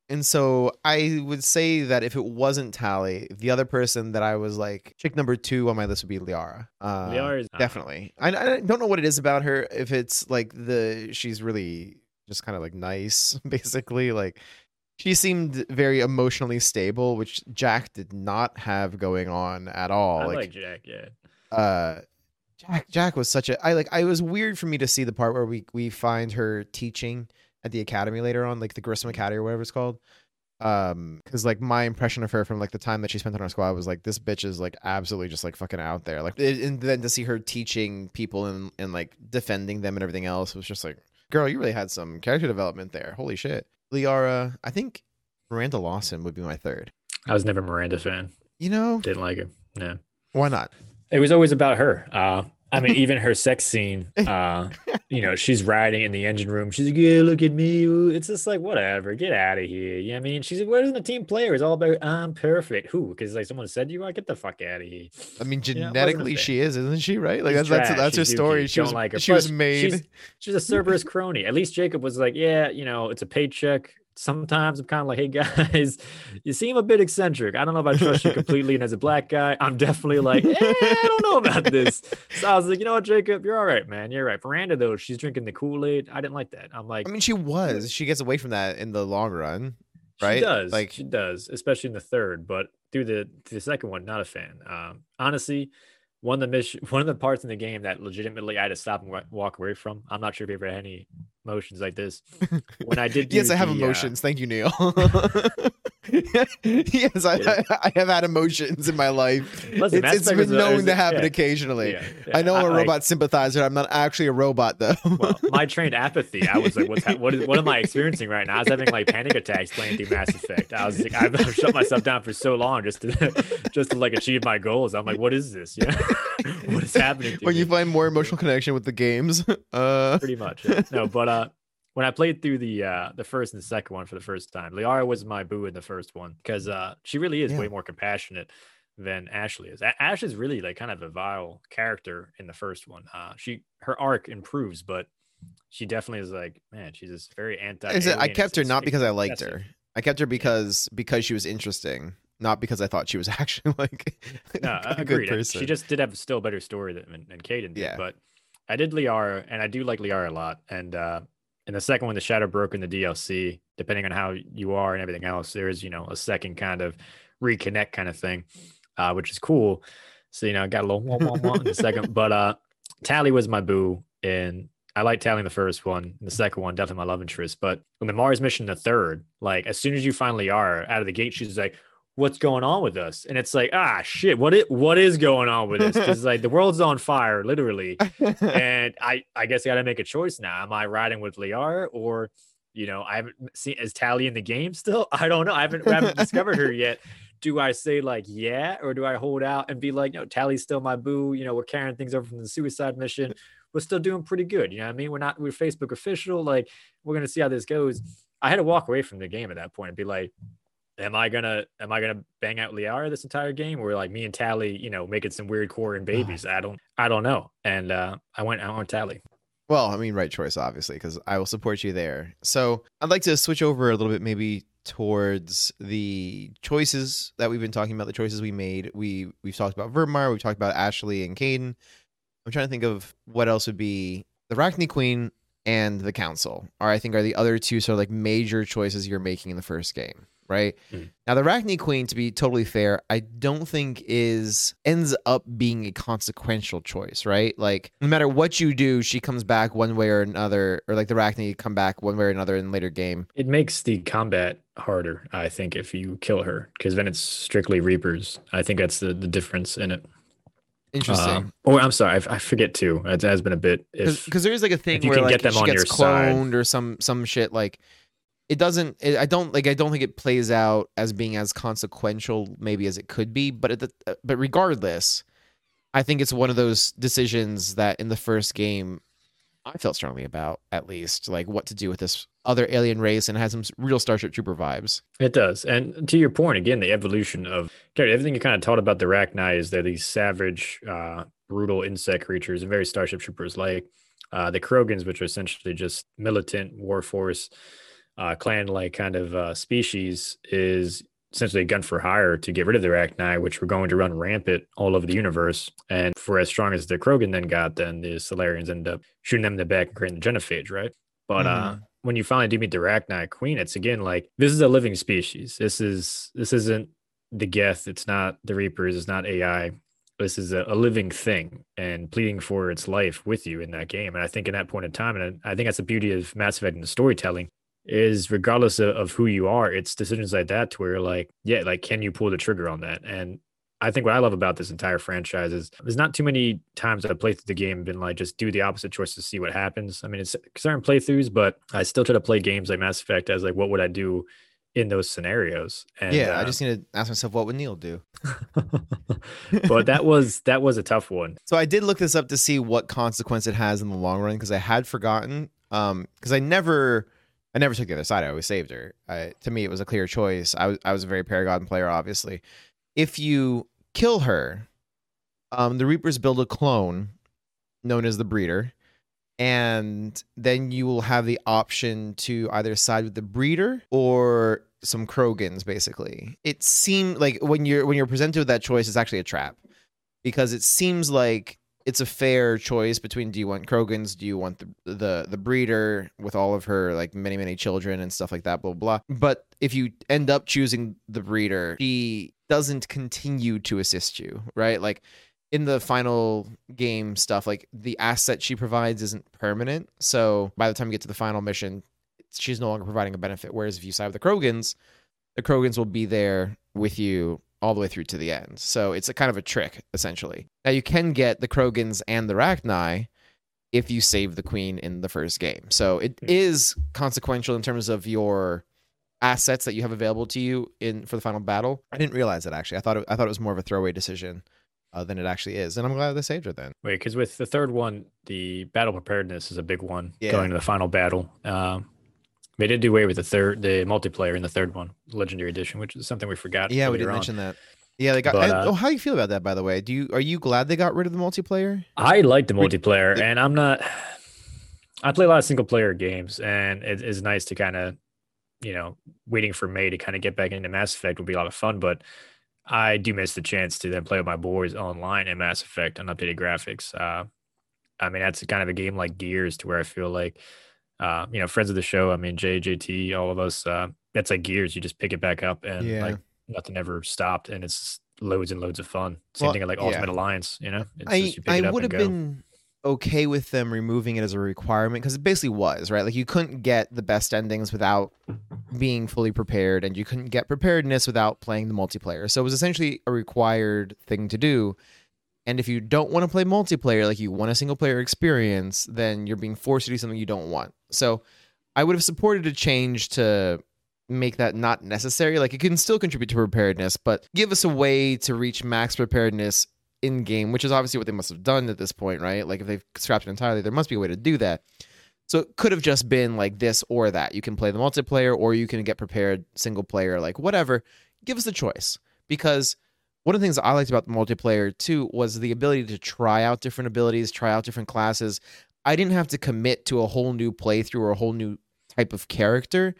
and so I would say that if it wasn't Tali, the other person that I was like chick number two on my list would be Liara. Uh, Liara is- definitely. I, I don't know what it is about her. If it's like the she's really just kind of like nice, basically. Like she seemed very emotionally stable, which Jack did not have going on at all. I like, like Jack. Yeah. uh Jack Jack was such a I like I was weird for me to see the part where we we find her teaching at the academy later on, like the Grissom Academy or whatever it's called. Um, because like my impression of her from like the time that she spent on our squad was like this bitch is like absolutely just like fucking out there. Like it, and then to see her teaching people and and like defending them and everything else was just like, girl, you really had some character development there. Holy shit. Liara, I think Miranda Lawson would be my third. I was never Miranda fan. You know, Didn't like her. No. why not? It was always about her. Uh, I mean, even her sex scene. Uh, you know, she's riding in the engine room. She's like, "Yeah, look at me." It's just like, whatever. Get out of here. You know what I mean? She's like, "What isn't a team player? It's all about I'm perfect." Who? Because like someone said to you are. Get the fuck out of here. I mean, Yeah, wasn't genetically fan. she is, isn't she? Right? Like She's that's that's trash. that's her She's story. dookie. She Don't was like her. she was made. She's, she's a Cerberus crony. At least Jacob was like, "Yeah, you know, it's a paycheck." Sometimes I'm kind of like, "Hey guys, you seem a bit eccentric. I don't know if I trust you completely." And as a black guy, I'm definitely like, eh, "I don't know about this." So I was like, "You know what, Jacob? You're all right, man. You're right." Miranda though, she's drinking the Kool Aid. I didn't like that. I'm like, I mean, she was. She gets away from that in the long run. right? She does. Like- she does, especially in the third. But through the the second one, not a fan. Um, honestly, one of the mission, one of the parts in the game that legitimately I had to stop and walk away from. I'm not sure if you ever had any emotions like this. When I did, yes, I have the, uh, emotions. Thank you, Neil. yes, I, I have had emotions in my life. Listen, it's it's been was a- known to happen yeah. occasionally. yeah, I know yeah, I'm a like- robot sympathizer. I'm not actually a robot, though. well, my trained apathy, I was like, "What's ha- what is what am I experiencing right now?" I was having like panic attacks playing through Mass Effect. I was like, I've, I've shut myself down for so long just to just to like achieve my goals. I'm like, "What is this? Yeah, what is happening?" To when me? you find more emotional connection with the games, uh, pretty much. yeah. No, but uh, when I played through the uh the first and the second one for the first time, Liara was my boo in the first one because uh she really is Yeah. way more compassionate than Ashley is. A- Ash is really like kind of a vile character in the first one. Uh, she her arc improves, but she definitely is like man, she's this very anti. I I kept her not because I liked her. I kept her because because she was interesting, not because I thought she was actually like No, a I good agreed. person. She just did have a still better story than, than Kaidan did. Yeah. But I did Liara, and I do like Liara a lot. And uh, in the second one, the Shadow Broker in the DLC, depending on how you are and everything else, there is, you know, a second kind of reconnect kind of thing, uh, which is cool. So, you know, I got a little wah, wah, wah in the second. But uh, Tali was my boo. And I like Tali in the first one. In the second one, definitely my love interest. But when the Mars mission, the third, like as soon as you finally are out of the gate, she's like, what's going on with us? And it's like, ah, shit, what it, what is going on with this? Because like the world's on fire, literally. and I, I guess I got to make a choice now. Am I riding with Liara or, you know, I haven't seen is Tali in the game still? I don't know. I haven't, I haven't discovered her yet. Do I say like yeah, or do I hold out and be like, no, Tali's still my boo? You know, we're carrying things over from the suicide mission. We're still doing pretty good. You know what I mean? We're not we're Facebook official. Like we're gonna see how this goes. I had to walk away from the game at that point and be like, am I gonna am I gonna bang out Liara this entire game? Or like me and Tali, you know, making some weird Quarian babies. I don't I don't know. And uh I went I went Tali. Well, I mean, right choice, obviously, because I will support you there. So I'd like to switch over a little bit, maybe towards the choices that we've been talking about, the choices we made. We we've talked about Virmire, we've talked about Ashley and Kaidan. I'm trying to think of what else would be the Rachni Queen and the Council. Are I think are the other two sort of like major choices you're making in the first game, right? Mhm. Now the Rachni Queen, to be totally fair, I don't think is ends up being a consequential choice, right? Like no matter what you do, she comes back one way or another, or like the Rachni come back one way or another in later game. It makes the combat harder, I think, if you kill her, because then it's strictly Reapers. I think that's the, the difference in it. Interesting. Um, or I'm sorry, I, I forget too. It has been a bit. Because there is like a thing where can like get them she on gets your side. cloned or some some shit like it doesn't it, i don't like i don't think it plays out as being as consequential maybe as it could be but at the, uh, but regardless i think it's one of those decisions that in the first game i felt strongly about at least like what to do with this other alien race and has some real starship trooper vibes. It does. And to your point again the evolution of everything you kind of taught about the Rachni is they're these savage uh brutal insect creatures and very starship troopers like uh, the Krogans, which are essentially just militant war force, uh, clan like kind of uh, species, is essentially a gun for hire to get rid of the Rachni, which were going to run rampant all over the universe. And for as strong as the Krogan then got, then the Salarians end up shooting them in the back and creating the genophage, right? But uh, mm-hmm. uh, when you finally do meet the Rachni Queen, it's again like this is a living species. This is this isn't the Geth. It's not the Reapers. It's not AI this is a, a, living thing and pleading for its life with you in that game. And I think in that point in time, and I think that's the beauty of Mass Effect and the storytelling is regardless of, of who you are, it's decisions like that to where like, yeah, like can you pull the trigger on that? And I think what I love about this entire franchise is there's not too many times I've played through the game and been like, just do the opposite choice to see what happens. I mean, it's certain playthroughs, but I still try to play games like Mass Effect as like, what would I do in those scenarios. And, yeah, uh, I just need to ask myself, what would Neil do? but that was that was a tough one. So I did look this up to see what consequence it has in the long run because I had forgotten. Um, because I never, I never took the other side. I always saved her. To me, it was a clear choice. I was I was a very Paragon player, obviously. If you kill her, um, the Reapers build a clone known as the Breeder and then you will have the option to either side with the breeder or some Krogans basically. It seemed like when you're when you're presented with that choice, it's actually a trap because it seems like it's a fair choice between do you want Krogans, do you want the the the breeder with all of her like many many children and stuff like that, blah blah. blah. But if you end up choosing the breeder, she doesn't continue to assist you, right? Like in the final game stuff, like the asset she provides isn't permanent. So by the time you get to the final mission, she's no longer providing a benefit. Whereas if you side with the Krogans, the Krogans will be there with you all the way through to the end. So it's a kind of a trick, essentially. Now you can get the Krogans and the Rachni if you save the queen in the first game. So it hmm. is consequential in terms of your assets that you have available to you in for the final battle. I didn't realize that actually. I thought it, I thought it was more of a throwaway decision uh, than it actually is. And I'm glad they saved her then. Wait, because with the third one, the battle preparedness is a big one yeah. going to the final battle. Um, they did do away with the third, the multiplayer in the third one, Legendary Edition, which is something we forgot. Yeah, we didn't on. mention that. Yeah, they got. But, uh, oh, how do you feel about that? By the way, do you are you glad they got rid of the multiplayer? I like the multiplayer, and I'm not. I play a lot of single player games, and it is nice to kind of, you know, waiting for May to kind of get back into Mass Effect would be a lot of fun. But I do miss the chance to then play with my boys online in Mass Effect on updated graphics. Uh, I mean, that's kind of a game like Gears to where I feel like, uh, you know, friends of the show. I mean, JJT, all of us. Uh, that's like Gears. You just pick it back up and yeah. like nothing ever stopped, and it's loads and loads of fun. Same well, thing like Ultimate yeah. Alliance. You know, it's I I would have been okay with them removing it as a requirement because it basically was right like you couldn't get the best endings without being fully prepared and you couldn't get preparedness without playing the multiplayer so it was essentially a required thing to do and if you don't want to play multiplayer like you want a single player experience then you're being forced to do something you don't want so i would have supported a change to make that not necessary like it can still contribute to preparedness but give us a way to reach max preparedness in game, which is obviously what they must have done at this point, right? Like if they've scrapped it entirely, there must be a way to do that. So it could have just been like this or that. You can play the multiplayer or you can get prepared single player, like whatever. Give us a choice because one of the things I liked about the multiplayer too was the ability to try out different abilities, try out different classes. I didn't have to commit to a whole new playthrough or a whole new type of character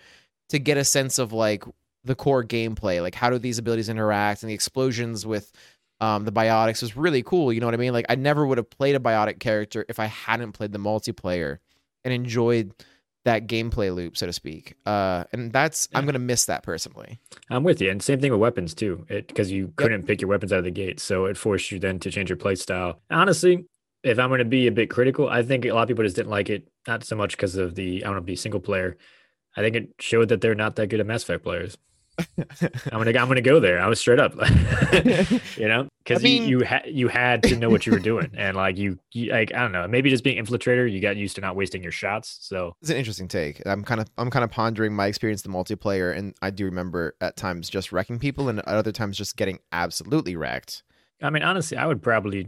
to get a sense of like the core gameplay, like how do these abilities interact and the explosions with um, the biotics was really cool. You know what I mean? Like I never would have played a biotic character if I hadn't played the multiplayer and enjoyed that gameplay loop, so to speak. Uh, and that's yeah. I'm gonna miss that personally. I'm with you, and same thing with weapons too, because you couldn't yep. pick your weapons out of the gate, so it forced you then to change your play style. Honestly, if I'm gonna be a bit critical, I think a lot of people just didn't like it, not so much because of the I want to be single player. I think it showed that they're not that good at Mass Effect players. I'm gonna I'm gonna go there. I was straight up, you know, because I mean- you you, ha- you had to know what you were doing, and like you, you like I don't know, maybe just being infiltrator, you got used to not wasting your shots. So It's an interesting take. I'm kind of I'm kind of pondering my experience the multiplayer, and I do remember at times just wrecking people, and at other times just getting absolutely wrecked. I mean, honestly, I would probably,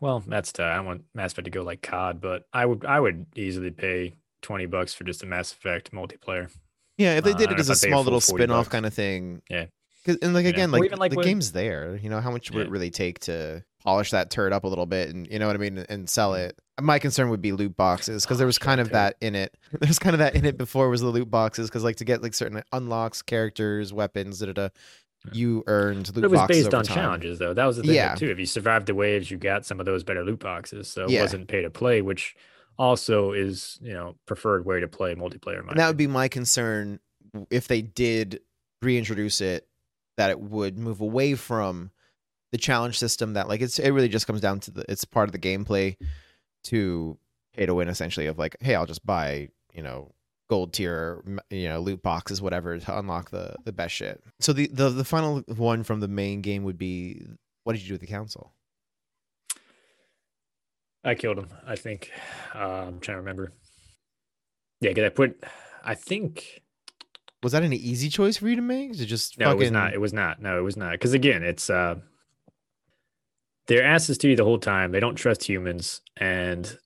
well, that's tough. I don't want Mass Effect to go like COD, but I would I would easily pay twenty bucks for just a Mass Effect multiplayer. Yeah, if they Uh, did I it as a if I'd pay a small little 40 spin-off kind of thing. Yeah. and like Yeah. again, Or like even, like, the when- game's there. You know, how much would it really take to polish that turd up a little bit, and you know what I mean, and sell it? My concern would be loot boxes because there Oh, was kind of that in it. There's kind of that in it before was the loot boxes because like to get like certain unlocks, characters, weapons, da da da. You earned loot But it was boxes based over on time. challenges, though. That was the thing Yeah. too. If you survived the waves, you got some of those better loot boxes. So it Yeah. wasn't pay to play, which also is you know preferred way to play multiplayer. in my And that would be my concern if they did reintroduce it, that it would move away from the challenge system. That like it's it really just comes down to the it's part of the gameplay to pay to win essentially of like hey I'll just buy you know gold tier you know loot boxes whatever to unlock the the best shit. So the the the final one from the main game would be what did you do with the council? I killed him. I think. Uh, I'm trying to remember. Yeah, because I put. I think Was that an easy choice for you to make? Is it just no, fucking it was not. It was not. No, it was not. Because again, it's uh, they're asses to you the whole time. They don't trust humans, and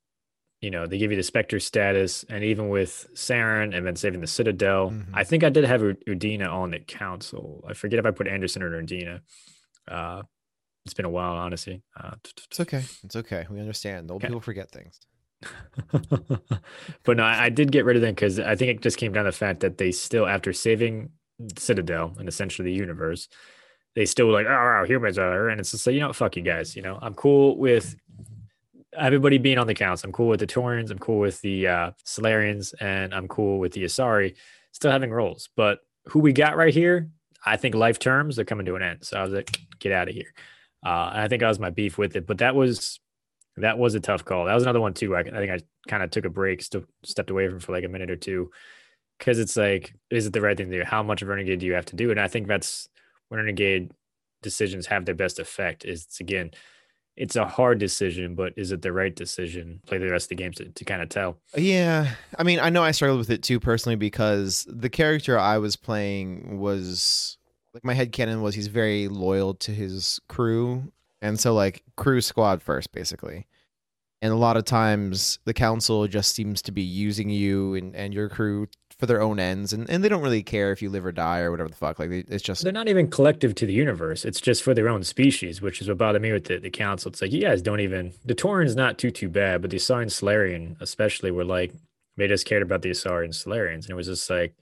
you know they give you the Spectre status. And even with Saren and then saving the Citadel, Mhm. I think I did have Udina on the council. I forget if I put Anderson or Udina. Uh, it's been a while, honestly. Uh, It's okay. It's okay. We understand. Old Okay. people forget things. but no, I, I did get rid of them because I think it just came down to the fact that they still, after saving Citadel and essentially the universe, they still were like, oh, humans are, and it's just like, you know, fuck you guys. You know, I'm cool with everybody being on the counts. I'm cool with the Turians. I'm cool with the uh, Salarians, and I'm cool with the Asari still having roles. But who we got right here, I think life terms they're coming to an end. So I was like, get out of here. Uh, and I think that was my beef with it. But that was that was a tough call. That was another one too. I, I think I kind of took a break, still stepped away from for like a minute or two, because it's like, is it the right thing to do? How much of renegade do you have to do? And I think that's when renegade decisions have their best effect. Is it's, again, it's a hard decision, but is it the right decision? Play the rest of the games to, to kind of tell. Yeah, I mean, I know I struggled with it too personally because the character I was playing was like my head canon was he's very loyal to his crew, and so like crew squad first, basically. And a lot of times the council just seems to be using you and, and your crew for their own ends, and, and they don't really care if you live or die or whatever the fuck. Like it's just They're not even collective to the universe. It's just for their own species, which is what bothered me with the, the council. It's like you guys don't even the Turians not too too bad, but the Asari and Salarian especially were like they just cared about the Asari and Salarians, and it was just like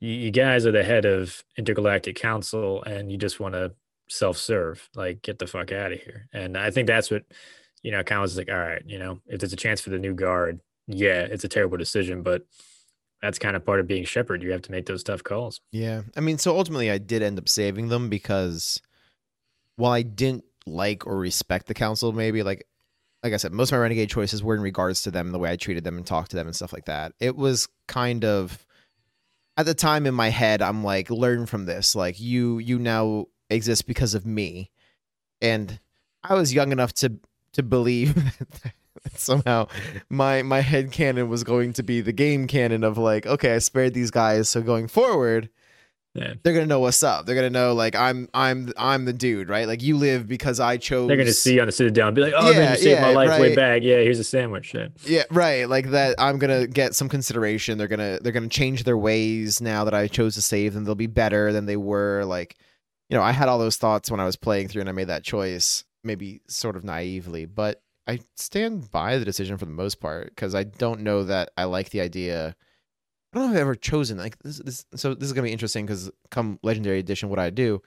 you, you guys are the head of intergalactic council, and you just want to self serve. Like get the fuck out of here. And I think that's what you know. Kind of was like, all right, you know, if there's a chance for the new guard, yeah, it's a terrible decision, but that's kind of part of being Shepard. You have to make those tough calls. Yeah. I mean, so ultimately I did end up saving them because while I didn't like or respect the council, maybe like like I said, most of my renegade choices were in regards to them the way I treated them and talked to them and stuff like that. It was kind of at the time in my head, I'm like, learn from this. Like you you now exist because of me. And I was young enough to to believe that somehow my my head canon was going to be the game canon of like, okay, I spared these guys, so going forward, Yeah. they're gonna know what's up. They're gonna know like I'm I'm I'm the dude, right? Like you live because I chose. They're gonna see you on the sit down and be like, oh, man, you saved my yeah, life way back. Yeah, here's a sandwich. Yeah. Yeah, right. Like that. I'm gonna get some consideration. They're gonna they're gonna change their ways now that I chose to save them. They'll be better than they were. Like, you know, I had all those thoughts when I was playing through and I made that choice, maybe sort of naively, but I stand by the decision for the most part because I don't know that I like the idea. I don't know if I've ever chosen like this. this so this is gonna be interesting because come Legendary Edition, what I do,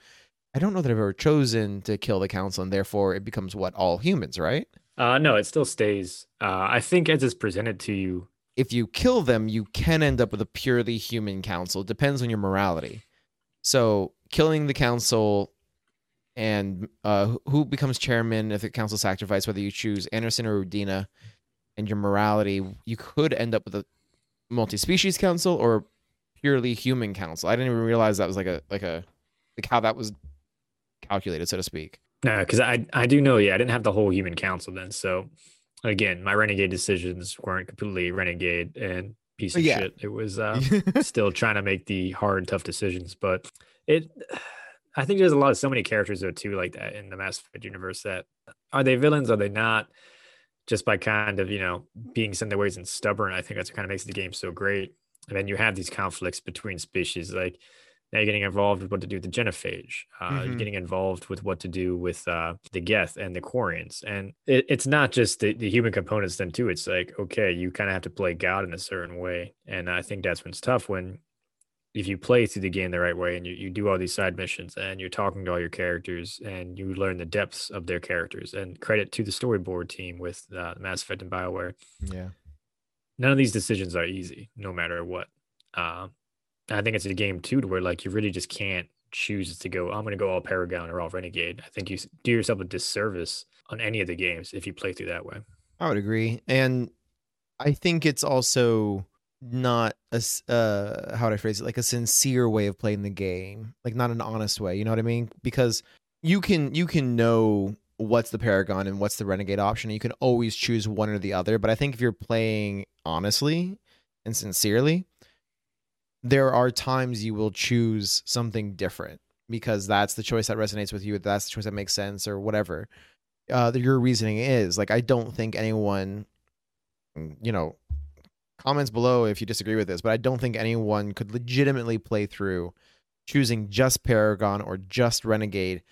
I don't know that I've ever chosen to kill the council, and therefore it becomes what all humans, right? Uh, no, it still stays. Uh, I think as it's presented to you, if you kill them, you can end up with a purely human council. It depends on your morality. So killing the council and uh, who becomes chairman if the council sacrifice, whether you choose Anderson or Udina, and your morality, you could end up with a multi-species council or purely human council. I didn't even realize that was like a like a like how that was calculated, so to speak. No, because I I do know, yeah, I didn't have the whole human council then. So again, my renegade decisions weren't completely renegade and piece of Yeah. shit. It was uh, still trying to make the hard, tough decisions. But it, I think there's a lot of so many characters though too, like that in the Mass Effect universe. That are they villains? Are they not? Just by kind of you know being of their ways and stubborn, I think that's what kind of makes the game so great. And then you have these conflicts between species, like now you're getting involved with what to do with the genophage. Uh, You're Mhm. getting involved with what to do with uh, the Geth and the Quarians. And it, it's not just the, the human components then too. It's like, okay, you kind of have to play God in a certain way. And I think that's when it's tough when if you play through the game the right way and you, you do all these side missions and you're talking to all your characters and you learn the depths of their characters and credit to the storyboard team with uh, Mass Effect and Bioware yeah. none of these decisions are easy, no matter what. Uh, I think it's a game too, to where like you really just can't choose to go. I'm going to go all Paragon or all Renegade. I think you do yourself a disservice on any of the games if you play through that way. I would agree, and I think it's also not a uh how would I phrase it like a sincere way of playing the game, like not an honest way. You know what I mean? Because you can you can know what's the Paragon and what's the Renegade option. You can always choose one or the other. But I think if you're playing honestly and sincerely, there are times you will choose something different because that's the choice that resonates with you. That's the choice that makes sense or whatever uh, your reasoning is. Like, I don't think anyone, you know, comments below if you disagree with this, but I don't think anyone could legitimately play through choosing just Paragon or just Renegade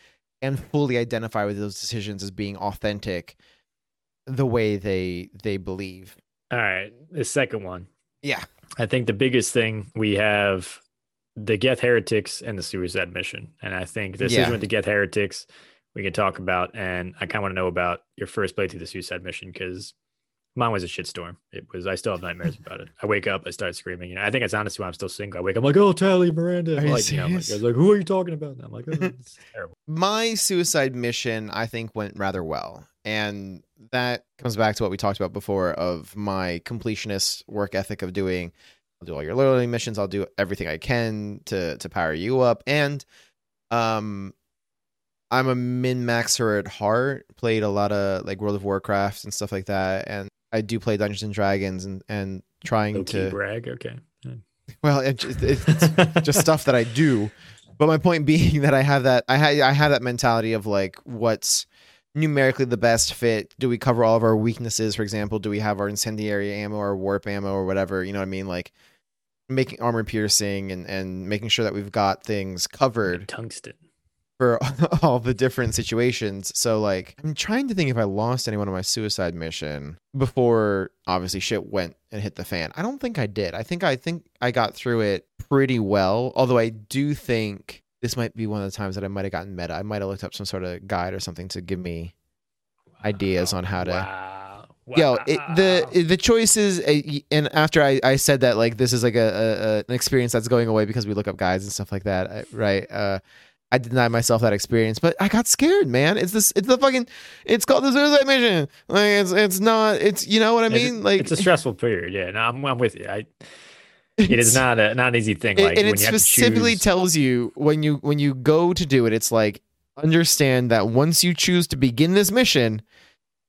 and fully identify with those decisions as being authentic the way they they believe. All right, the second one. Yeah. I think the biggest thing we have the Geth Heretics and the Suicide Mission. And I think the decision Yeah. with the Geth Heretics we can talk about. And I kind of want to know about your first play through the Suicide Mission because mine was a shitstorm. It was, I still have nightmares about it. I wake up, I start screaming. You know, I think it's honestly why I'm still single. I wake up, I'm like, oh, Tali, Miranda. Are like, you know, I'm like. I was like, who are you talking about? And I'm like, oh, it's terrible. my suicide mission i think went rather well and that comes back to what we talked about before of my completionist work ethic of doing i'll do all your loyalty missions i'll do everything i can to to power you up and um i'm a min maxer at heart played a lot of like world of warcraft and stuff like that and i do play dungeons and dragons and and trying Low key to brag. Okay. well it, it, it's just stuff that I do. But my point being that I have that I ha- I have that mentality of like what's numerically the best fit. Do we cover all of our weaknesses? For example, do we have our incendiary ammo or warp ammo or whatever? You know what I mean? Like making armor piercing and and making sure that we've got things covered Tungsten. For all the different situations. So like I'm trying to think if I lost anyone on my suicide mission before obviously shit went and hit the fan. I don't think I did. I think I think I got through it pretty well. Although I do think this might be one of the times that I might have gotten meta. I might have looked up some sort of guide or something to give me ideas on how to Wow. Yo, it, the the choices, uh, and after I, I said that like this is like a, a, a an experience that's going away because we look up guides and stuff like that, right? Uh, I denied myself that experience, but I got scared, man. It's this, it's the fucking, it's called the suicide mission. Like it's it's not, it's you know what I It's- mean? Like it's a stressful period. Yeah, no, I'm, I'm with you. I, it's- not a not an easy thing. Like and it you have to specifically choose- tells you when you when you go to do it it's like understand that once you choose to begin this mission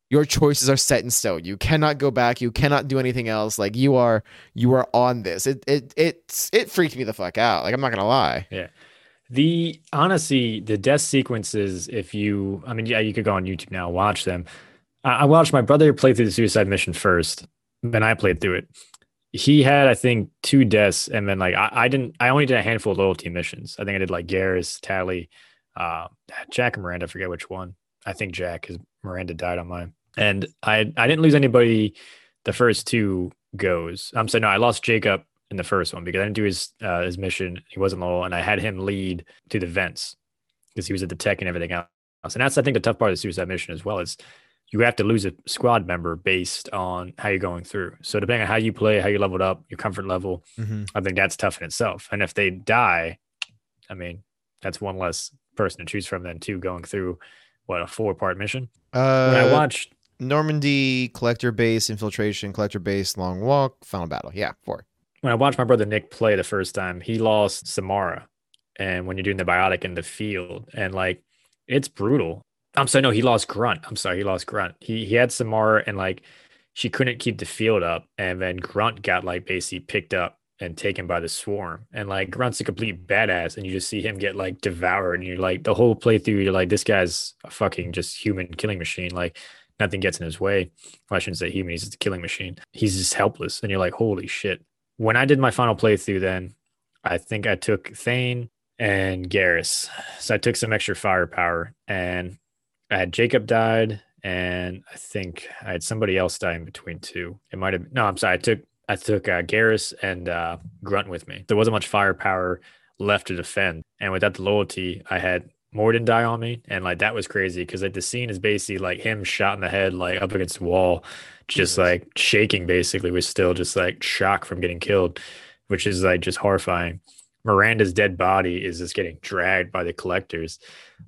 your choices are set in stone you cannot go back you cannot do anything else like you are you are on this it it it's it freaked me the fuck out like i'm not gonna lie The honestly, the death sequences, if you, I mean, yeah, you could go on YouTube now, watch them. I, I watched my brother play through the suicide mission first, then I played through it. He had, I think, two deaths, and then like I, I didn't, I only did a handful of loyalty missions. I think I did like Garrus, Tali, uh, Jack and Miranda. I forget which one. I think Jack, because Miranda died on mine, and I, I didn't lose anybody the first two goes. I'm saying no, I lost Jacob in the first one because I didn't do his uh, his mission. He wasn't loyal, and I had him lead to the vents because he was at the tech and everything else. And that's I think the tough part of the suicide mission as well is you have to lose a squad member based on how you're going through. So depending on how you play, how you leveled up, your comfort level, mm-hmm. I think that's tough in itself. And if they die, I mean, that's one less person to choose from than two going through what a four part mission. When I uh watched normandy collector base infiltration collector base long walk final battle yeah four when I watched my brother Nick play the first time, he lost Samara, and when you're doing the biotic in the field, and like it's brutal. I'm sorry, no, he lost Grunt. I'm sorry, he lost Grunt. He he had Samara, and like she couldn't keep the field up, and then Grunt got like basically picked up and taken by the swarm. And like Grunt's a complete badass, and you just see him get like devoured, and you're like the whole playthrough, you're like, this guy's a fucking just human killing machine. Like nothing gets in his way. Well, I shouldn't say human, he's just a killing machine. He's just helpless. And you're like, holy shit. When I did my final playthrough, then I think I took Thane and Garrus. So I took some extra firepower and I had Jacob died and I think I had somebody else die in between two. It might have no, I'm sorry. I took I took uh, Garrus and uh, Grunt with me. There wasn't much firepower left to defend, and without the loyalty, I had Mordin die on me, and like that was crazy because like the scene is basically like him shot in the head, like up against the wall, just like shaking. Basically, was still just like shock from getting killed, which is like just horrifying. Miranda's dead body is just getting dragged by the collectors.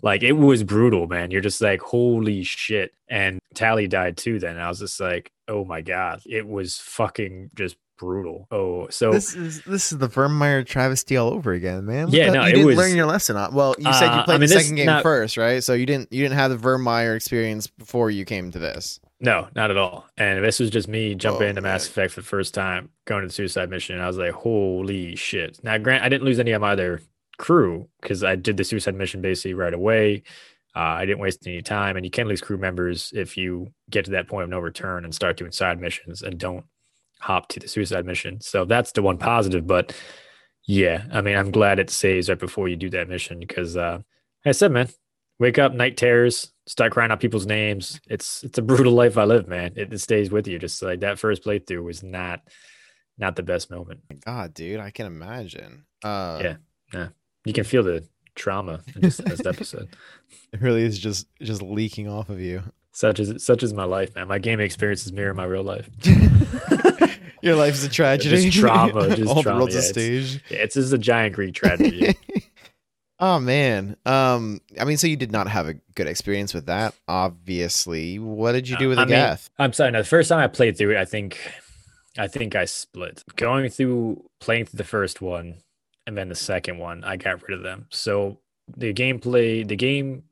Like it was brutal, man. You're just like, holy shit. And Tali died too. Then I was just like, oh my god, it was fucking just brutal. Oh, so this is this is the Virmire travesty all over again, man. Yeah, no, you it didn't was- learn your lesson. On, well, you said you Uh, played I mean, the second game not- first, right? So you didn't you didn't have the Virmire experience before you came to this. No, not at all. And this was just me jumping Oh, into Mass man. Effect for the first time, going to the suicide mission. And I was like, holy shit. Now, Grant, I didn't lose any of my other crew because I did the suicide mission basically right away. Uh, I didn't waste any time. And you can lose crew members if you get to that point of no return and start doing side missions and don't hop to the suicide mission. So that's the one positive. But yeah, I mean, I'm glad it saves right before you do that mission because, uh, like I said, man, wake up, night terrors, start crying out people's names. It's it's a brutal life I live, man. It, it stays with you. Just like that first playthrough was not not the best moment. God, dude, I can imagine. Uh, Yeah. Yeah, you can feel the trauma in this, this episode. it really is just just leaking off of you. Such is such is my life, man. My gaming experiences mirror my real life. Your life is a tragedy. Just trauma, just all trauma, the roads yeah, a it's- stage. Yeah, it's just a giant Greek tragedy. oh man. Um. I mean, so you did not have a good experience with that, obviously. What did you do with I the mean, I'm sorry. No, the first time I played through it, I think, I think I split. Going through playing through the first one, and then the second one, I got rid of them. So the gameplay, the game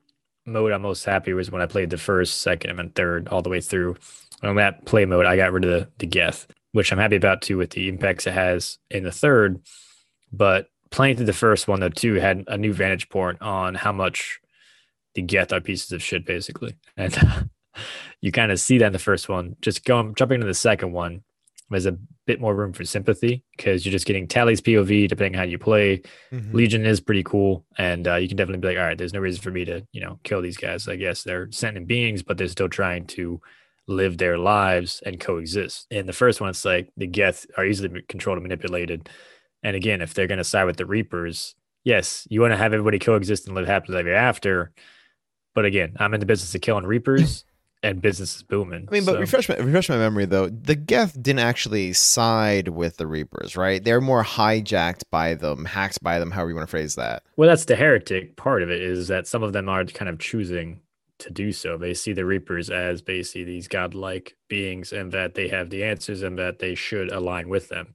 mode I'm most happy was when I played the first, second, and third all the way through. On that play mode, I got rid of the, the Geth, which I'm happy about too with the impacts it has in the third. But playing through the first one, though, too, had a new vantage point on how much the Geth are pieces of shit, basically. And uh, you kind of see that in the first one. Just going jumping to the second one, there's a bit more room for sympathy because you're just getting Tali's POV depending on how you play. Mhm. Legion is pretty cool, and uh, you can definitely be like, all right, there's no reason for me to, you know, kill these guys. I guess they're sentient beings, but they're still trying to live their lives and coexist. In the first one, it's like the Geth are easily controlled and manipulated. And again, if they're going to side with the Reapers, yes, you want to have everybody coexist and live happily ever after. But again, I'm in the business of killing Reapers, and business is booming. I mean, but so- refresh my refresh my memory though. The Geth didn't actually side with the Reapers, right? They're more hijacked by them, hacked by them, however you want to phrase that. Well, that's the heretic part of it is that some of them are kind of choosing to do so. They see the Reapers as basically these godlike beings and that they have the answers and that they should align with them.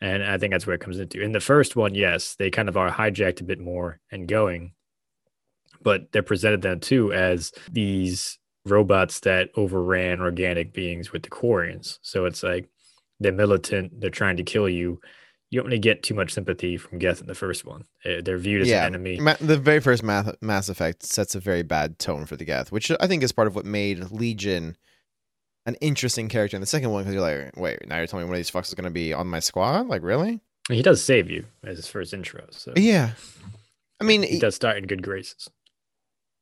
And I think that's where it comes into. In the first one, yes, they kind of are hijacked a bit more and going, but they're presented then too as these robots that overran organic beings with the Quarians. So it's like they're militant, they're trying to kill you. You don't really get too much sympathy from Geth in the first one. Uh, They're viewed as yeah, an enemy. Ma- the very first Math- Mass Effect sets a very bad tone for the Geth, which I think is part of what made Legion an interesting character in the second one because you're like, wait, now you're telling me one of these fucks is going to be on my squad? Like, really? He does save you as his first intro, so Yeah. I mean, he does start in good graces.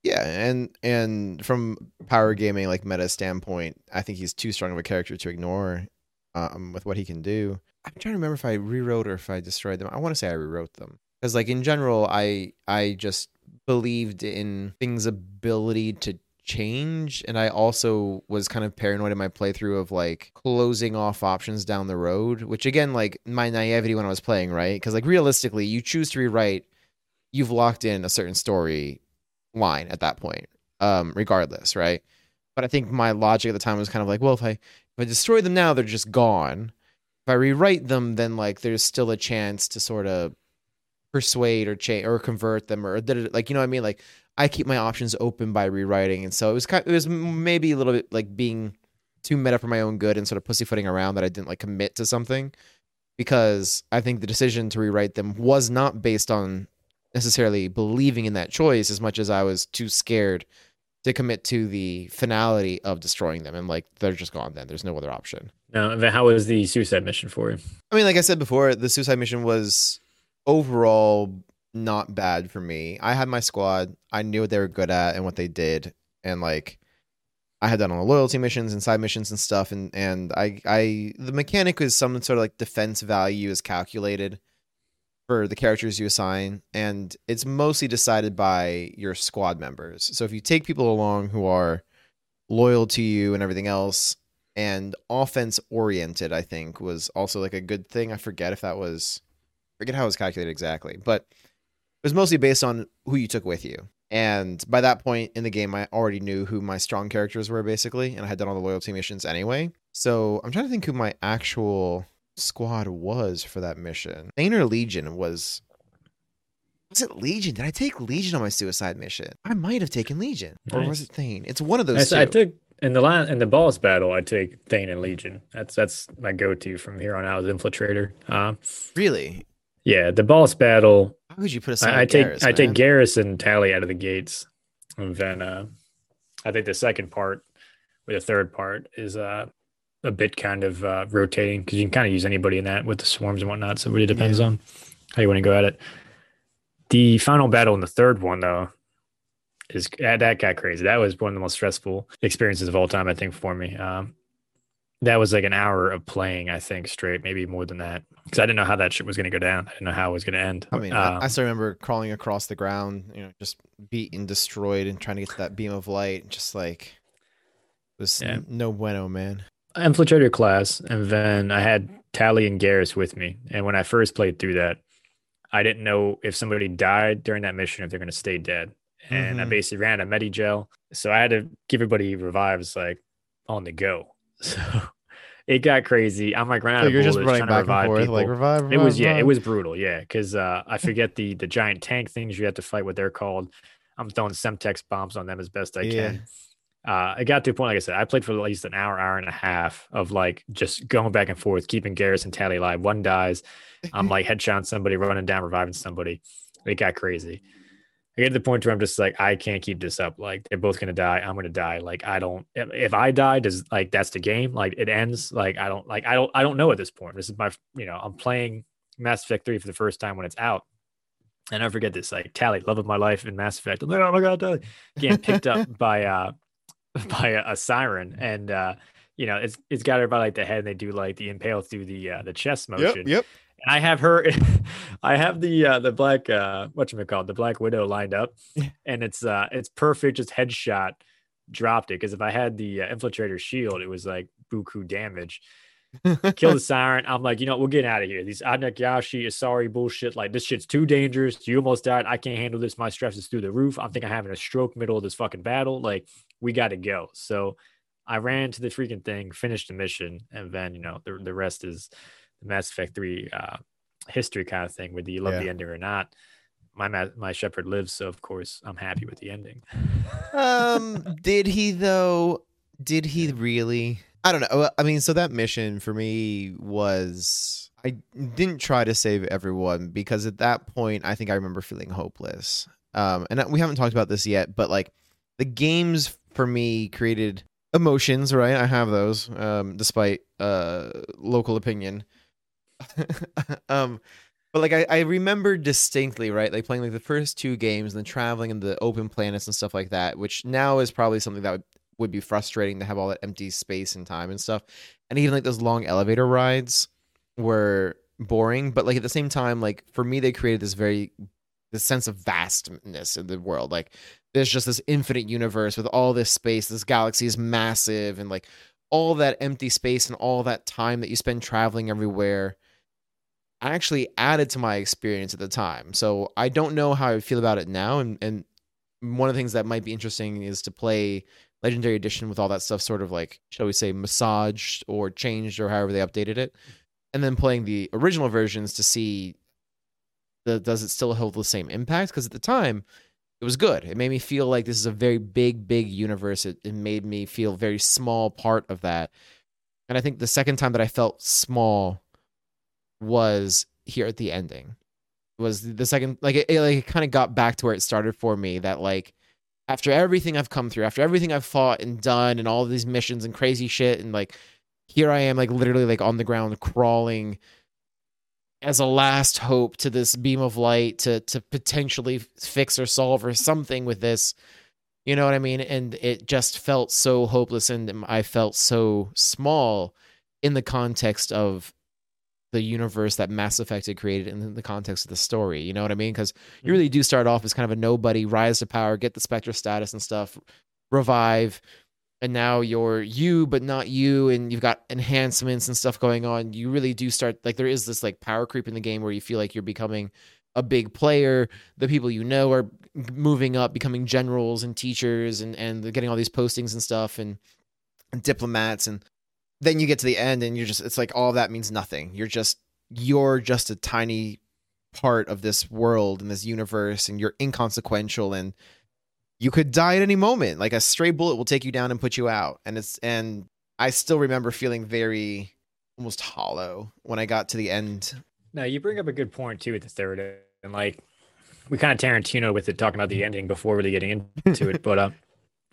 Yeah, and and from power gaming like meta standpoint, I think he's too strong of a character to ignore um with what he can do. I'm trying to remember if I rewrote or if I destroyed them. I want to say I rewrote them. Cuz like in general, I I just believed in things ability to change and I also was kind of paranoid in my playthrough of like closing off options down the road, which again like my naivety when I was playing, right? Cuz like realistically, you choose to rewrite, you've locked in a certain story line at that point, um, regardless, right? But I think my logic at the time was kind of like, well, if I if I destroy them now, they're just gone. if I rewrite them, then like there's still a chance to sort of persuade or change or convert them or like you know what I mean. Like I keep my options open by rewriting, and so it was kind. of, It was maybe a little bit like being too meta for my own good and sort of pussyfooting around that I didn't like commit to something because I think the decision to rewrite them was not based on necessarily believing in that choice as much as I was too scared to commit to the finality of destroying them. And like they're just gone then. There's no other option. Now how was the suicide mission for you? I mean like i said before the suicide mission was overall not bad for me. I had my squad. I knew what they were good at and what they did. And like i had done all the loyalty missions and side missions and stuff. And and i i the mechanic is some sort of like defense value is calculated for the characters you assign, and it's mostly decided by your squad members. So if you take people along who are loyal to you and everything else, and offense oriented, I think was also like a good thing. I forget if that was, forget how it was calculated exactly, but it was mostly based on who you took with you. And by that point in the game, I already knew who my strong characters were basically, and I had done all the loyalty missions anyway. So I'm trying to think who my actual squad was for that mission. Thane or Legion was. Was it Legion? Did I take Legion on my suicide mission? I might have taken Legion, nice. or was it Thane? It's one of those. I, I took in the line in the boss battle. I take Thane and Legion. That's that's my go-to from here on out as infiltrator. Uh, really? Yeah, the boss battle. How could you put a I, I take Garrus, I man? take Garrus and Tali out of the gates, and then uh, I think the second part, or the third part, is uh, a bit kind of uh, rotating because you can kind of use anybody in that with the swarms and whatnot. So it really depends yeah. on how you want to go at it. The final battle in the third one, though, is that got crazy. That was one of the most stressful experiences of all time, I think, for me. Um, that was like an hour of playing, I think, straight, maybe more than that, because I didn't know how that shit was going to go down. I didn't know how it was going to end. I mean, um, I, I still remember crawling across the ground, you know, just beaten, destroyed, and trying to get to that beam of light. Just like it was yeah. no bueno, man infiltrator class, and then I had Tali and Garrus with me. And when I first played through that, I didn't know if somebody died during that mission if they're going to stay dead. And mm-hmm. I basically ran a medi gel, so I had to give everybody revives like on the go. So it got crazy. I'm like running so out of bullets trying to revive forth, people. Like revive, revive, It was yeah, it was brutal. Yeah, because uh, I forget the the giant tank things you have to fight. What they're called. I'm throwing Semtex bombs on them as best I yeah. can uh, it got to a point, like I said, I played for at least an hour, hour and a half of like just going back and forth, keeping Garrus and Tali alive. One dies, I'm like headshot somebody, running down, reviving somebody. It got crazy. I get to the point where I'm just like, I can't keep this up. Like they're both gonna die. I'm gonna die. Like I don't. If I die, does like that's the game. Like it ends. Like I don't. Like I don't. I don't know at this point. This is my. You know, I'm playing Mass Effect three for the first time when it's out. And I forget this, like Tali, love of my life in Mass Effect. I'm like, oh my god, Tali, getting picked up by uh by a, a siren, and uh, you know it's it's got her by like the head, and they do like the impale through the uh, the chest motion. Yep. yep. And I have her, I have the uh, the black uh, what you call the Black Widow lined up, and it's uh it's perfect, just headshot dropped it because if I had the uh, infiltrator shield, it was like buku damage. Kill the siren. I'm like, you know, we're getting out of here. These Adnak Yashi is sorry bullshit. Like this shit's too dangerous. You almost died. I can't handle this. My stress is through the roof. I'm thinking I'm having a stroke middle of this fucking battle. Like we got to go. So I ran to the freaking thing, finished the mission, and then you know the the rest is the Mass Effect three uh, history kind of thing. Whether you love yeah. the ending or not, my my Shepard lives, so of course I'm happy with the ending. um, did he though? Did he really? I don't know. I mean, so that mission for me was I didn't try to save everyone because at that point I think I remember feeling hopeless. Um, and we haven't talked about this yet, but like the games for me created emotions, right? I have those, um, despite uh, local opinion. um, but like I, I remember distinctly, right? Like playing like the first two games and then traveling in the open planets and stuff like that, which now is probably something that would, would be frustrating to have all that empty space and time and stuff. And even like those long elevator rides were boring, but like at the same time, like for me, they created this very this sense of vastness in the world. Like there's just this infinite universe with all this space. This galaxy is massive, and like all that empty space and all that time that you spend traveling everywhere actually added to my experience at the time. So I don't know how I feel about it now. And and one of the things that might be interesting is to play Legendary Edition with all that stuff sort of like, shall we say, massaged or changed or however they updated it. and then playing the original versions to see the does it still hold the same impact? Because at the time, it was good. It made me feel like this is a very big, big universe. It, it made me feel very small part of that. And I think the second time that I felt small was here at the ending. Was the second like it, it like it kind of got back to where it started for me that like after everything I've come through, after everything I've fought and done and all these missions and crazy shit and like here I am like literally like on the ground crawling as a last hope to this beam of light to to potentially fix or solve or something with this. You know what i mean? And it just felt so hopeless and i felt so small in the context of the universe that mass effect had created in the context of the story you know what i mean? Because you mm-hmm. really do start off as kind of a nobody rise to power get the spectre status and stuff revive and now you're you but not you and you've got enhancements and stuff going on. You really do start like there is this like power creep in the game where you feel like you're becoming a big player. The people you know are moving up becoming generals and teachers and and getting all these postings and stuff and, and diplomats and then you get to the end and you're just it's like all that means nothing you're just you're just a tiny part of this world and this universe and you're inconsequential and you could die at any moment. Like a stray bullet will take you down and put you out. And it's and I still remember feeling very almost hollow when I got to the end. No, you bring up a good point too at the third, and like we kind of Tarantino with it, talking about the ending before really getting into it. But um,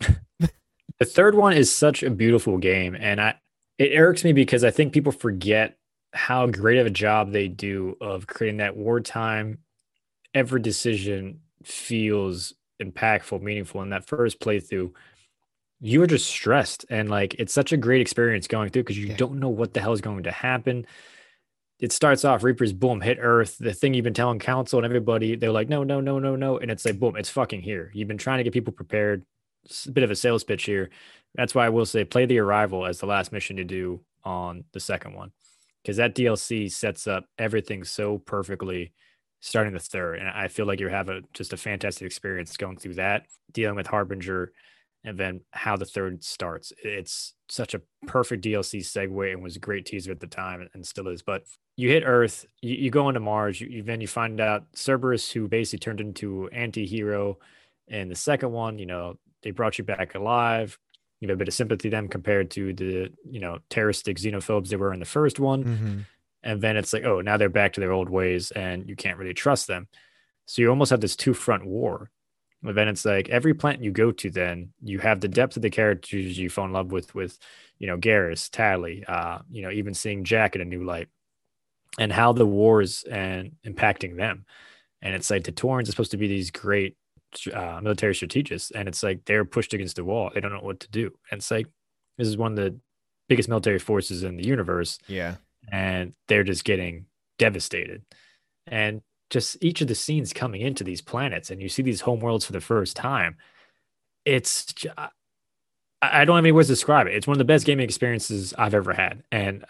the third one is such a beautiful game, and I it irks me because I think people forget how great of a job they do of creating that wartime. Every decision feels impactful, meaningful in that first playthrough, you are just stressed and like it's such a great experience going through because you yeah. don't know what the hell is going to happen. It starts off Reapers, boom, hit Earth. The thing you've been telling Council and everybody, they're like, no, no, no, no, no, and it's like, boom, it's fucking here. You've been trying to get people prepared. It's a bit of a sales pitch here. That's why I will say play the arrival as the last mission to do on the second one because that DLC sets up everything so perfectly starting the third. And I feel like you have a just a fantastic experience going through that, dealing with Harbinger, and then how the third starts. It's such a perfect DLC segue and was a great teaser at the time and still is. But you hit Earth, you, you go into Mars, you, you, then you find out Cerberus, who basically turned into anti-hero in the second one, you know, they brought you back alive. You have a bit of sympathy them compared to the, you know, terroristic xenophobes they were in the first one. Mm-hmm and then it's like oh now they're back to their old ways and you can't really trust them so you almost have this two front war and then it's like every plant you go to then you have the depth of the characters you fall in love with with you know Garrus Tali, uh, you know, even seeing Jack in a new light and how the wars and impacting them. And it's like the Turians are supposed to be these great uh, military strategists, and it's like they're pushed against the wall. They don't know what to do. And it's like this is one of the biggest military forces in the universe. Yeah and they're just getting devastated. And just each of the scenes coming into these planets, and you see these home worlds for the first time. It's I don't have any words to describe it. It's one of the best gaming experiences I've ever had, and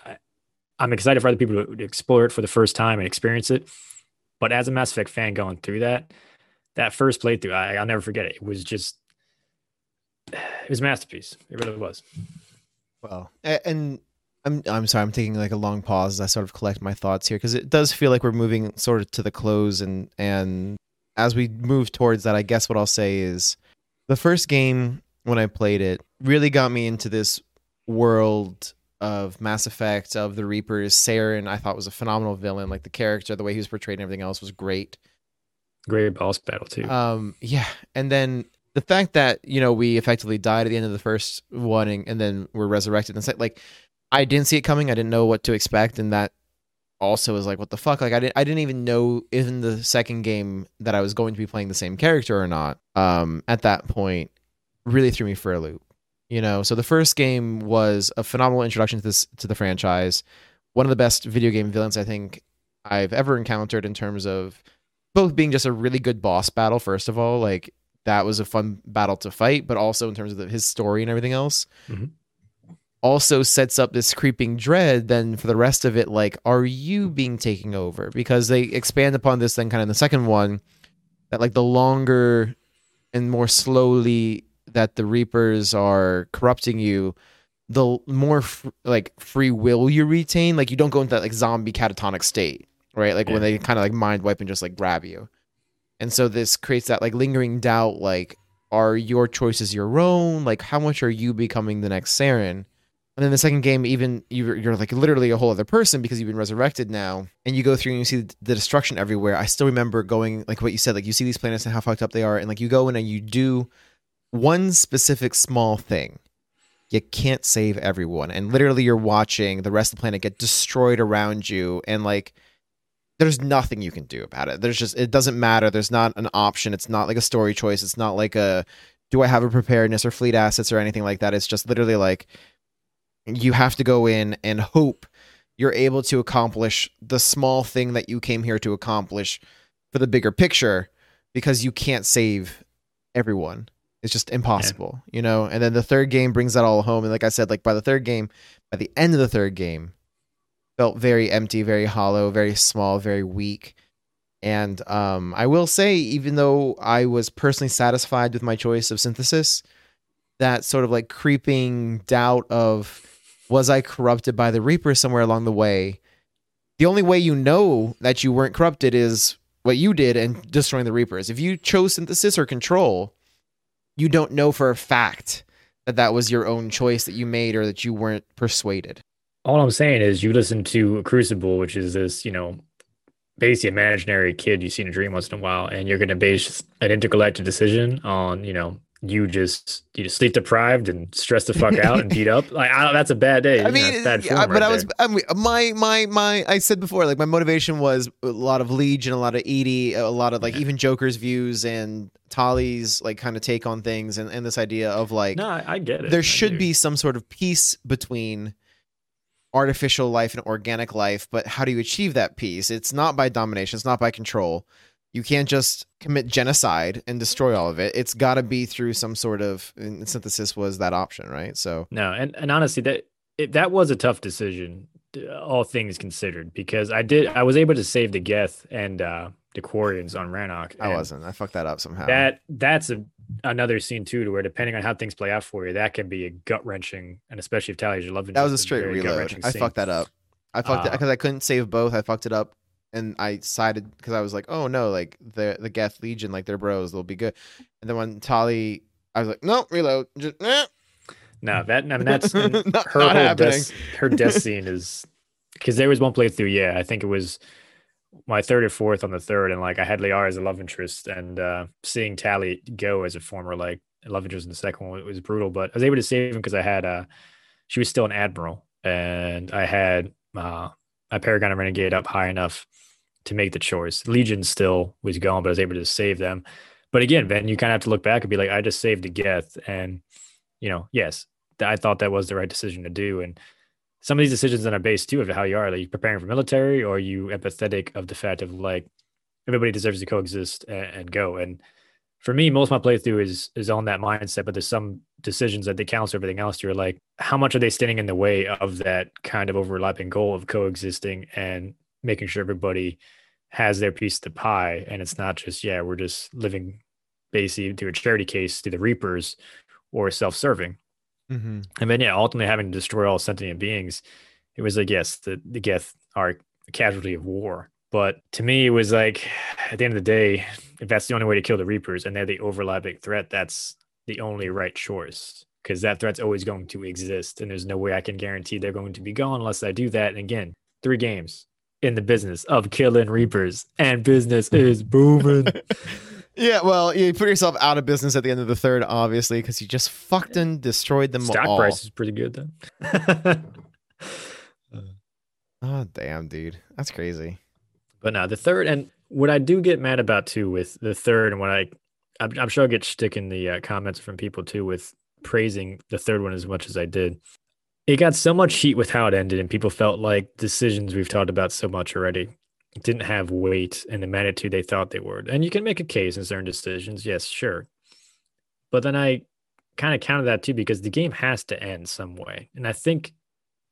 I'm excited for other people to explore it for the first time and experience it. But as a Mass Effect fan going through that, that first playthrough, I, I'll never forget it. It was just, it was a masterpiece. It really was. Well, and I'm I'm sorry. I'm taking like a long pause as I sort of collect my thoughts here because it does feel like we're moving sort of to the close and and as we move towards that, I guess what I'll say is the first game when I played it really got me into this world of Mass Effect of the Reapers. Saren I thought was a phenomenal villain. Like the character, the way he was portrayed, and everything else was great. Great boss battle too. Um, yeah, and then the fact that you know we effectively died at the end of the first one and, and then we're resurrected and like I didn't see it coming. I didn't know what to expect, and that also was like, what the fuck? Like I didn't I didn't even know in the second game that I was going to be playing the same character or not. Um, at that point, really threw me for a loop. You know, so the first game was a phenomenal introduction to this to the franchise. One of the best video game villains I think I've ever encountered in terms of both being just a really good boss battle. First of all, like that was a fun battle to fight, but also in terms of the, his story and everything else. Mm-hmm also sets up this creeping dread then for the rest of it like are you being taken over because they expand upon this then kind of in the second one that like the longer and more slowly that the reapers are corrupting you the more fr- like free will you retain. Like you don't go into that like zombie catatonic state, right? Like Yeah. when they kind of like mind wipe and just like grab you. And so this creates that like lingering doubt like are your choices your own? Like how much are you becoming the next Saren? And then the second game, even you're, you're like literally a whole other person because you've been resurrected now, and you go through and you see the destruction everywhere. I still remember going like what you said, like you see these planets and how fucked up they are, and like you go in and you do one specific small thing. You can't save everyone, and literally you're watching the rest of the planet get destroyed around you, and like there's nothing you can do about it. There's just it doesn't matter. There's not an option. It's not like a story choice. It's not like a do I have a preparedness or fleet assets or anything like that. It's just literally like you have to go in and hope you're able to accomplish the small thing that you came here to accomplish for the bigger picture because you can't save everyone. It's just impossible, you know? And then the third game brings that all home. And like I said, like by the third game, by the end of the third game, felt very empty, very hollow, very small, very weak. And um, I will say, even though I was personally satisfied with my choice of synthesis, that sort of like creeping doubt of was I corrupted by the Reaper somewhere along the way? The only way you know that you weren't corrupted is what you did and destroying the Reapers. If you chose synthesis or control, you don't know for a fact that that was your own choice that you made or that you weren't persuaded. All I'm saying is you listen to Crucible, which is this, you know, basically imaginary kid you see in a dream once in a while, and you're going to base an intergalactic decision on, you know, you just you just sleep deprived and stressed the fuck out and beat up. Like I that's a bad day. I mean, bad form but right I was. I mean, my my my. I said before, like my motivation was a lot of Legion, a lot of EDI, a lot of like even Joker's views and Tali's like kind of take on things, and, and this idea of like no, I, I get it. there I should be some sort of peace between artificial life and organic life, but how do you achieve that peace? It's not by domination, it's not by control. You can't just commit genocide and destroy all of it. It's got to be through some sort of and synthesis was that option, right? So No, and, and honestly, that it, that was a tough decision, all things considered, because I did I was able to save the Geth and uh, the Quarians on Rannoch. I wasn't. I fucked that up somehow. That that's a another scene too, to where depending on how things play out for you, that can be a gut wrenching, and especially if Tali's your love it. That was a straight reload. I fucked that up. I fucked it Uh, because I couldn't save both. I fucked it up, and I sided because I was like, "Oh no, like the the Geth Legion, like they're bros, they'll be good." And then when Tali, I was like, "No, reload." Just, eh. No, that I mean that's Not- her not whole happening. death, her death scene is because there was one playthrough. Yeah, I think it was my third or fourth on the third, and like I had Liara as a love interest, and uh seeing Tali go as a former like love interest in the second one was brutal. But I was able to save him because I had uh she was still an admiral, and I had uh my Paragon and Renegade up high enough to make the choice. Legion still was going, but I was able to save them. But again, Ben, you kind of have to look back and be like, I just saved a Geth, and you know, yes, I thought that was the right decision to do. And some of these decisions that are based too of how you are, like you preparing for military, or you empathetic of the fact of like everybody deserves to coexist and, and go. And for me, most of my playthrough is is on that mindset, but there's some decisions that they count everything else. You're like, how much are they standing in the way of that kind of overlapping goal of coexisting and making sure everybody has their piece of the pie, and it's not just yeah, we're just living basically through a charity case through the Reapers or self-serving. Mhm. And then yeah, ultimately having to destroy all sentient beings, it was like yes, the the Geth are a casualty of war. But to me, it was like at the end of the day, if that's the only way to kill the Reapers and they're the overlapping threat, that's the only right choice because that threat's always going to exist, and there's no way I can guarantee they're going to be gone unless I do that. And again, three games in the business of killing Reapers, and business is booming. yeah, well, you put yourself out of business at the end of the third, obviously, because you just fucked and destroyed them Stock all. price is pretty good then. Oh damn, dude, that's crazy. But no, the third, and what I do get mad about too with the third, and what I, I'm, I'm sure I'll get stick in the uh, comments from people too with praising the third one as much as I did. It got so much heat with how it ended, and people felt like decisions we've talked about so much already didn't have weight and the magnitude they thought they would. And you can make a case in certain decisions, yes, sure. But then I kind of counted that too because the game has to end some way. And I think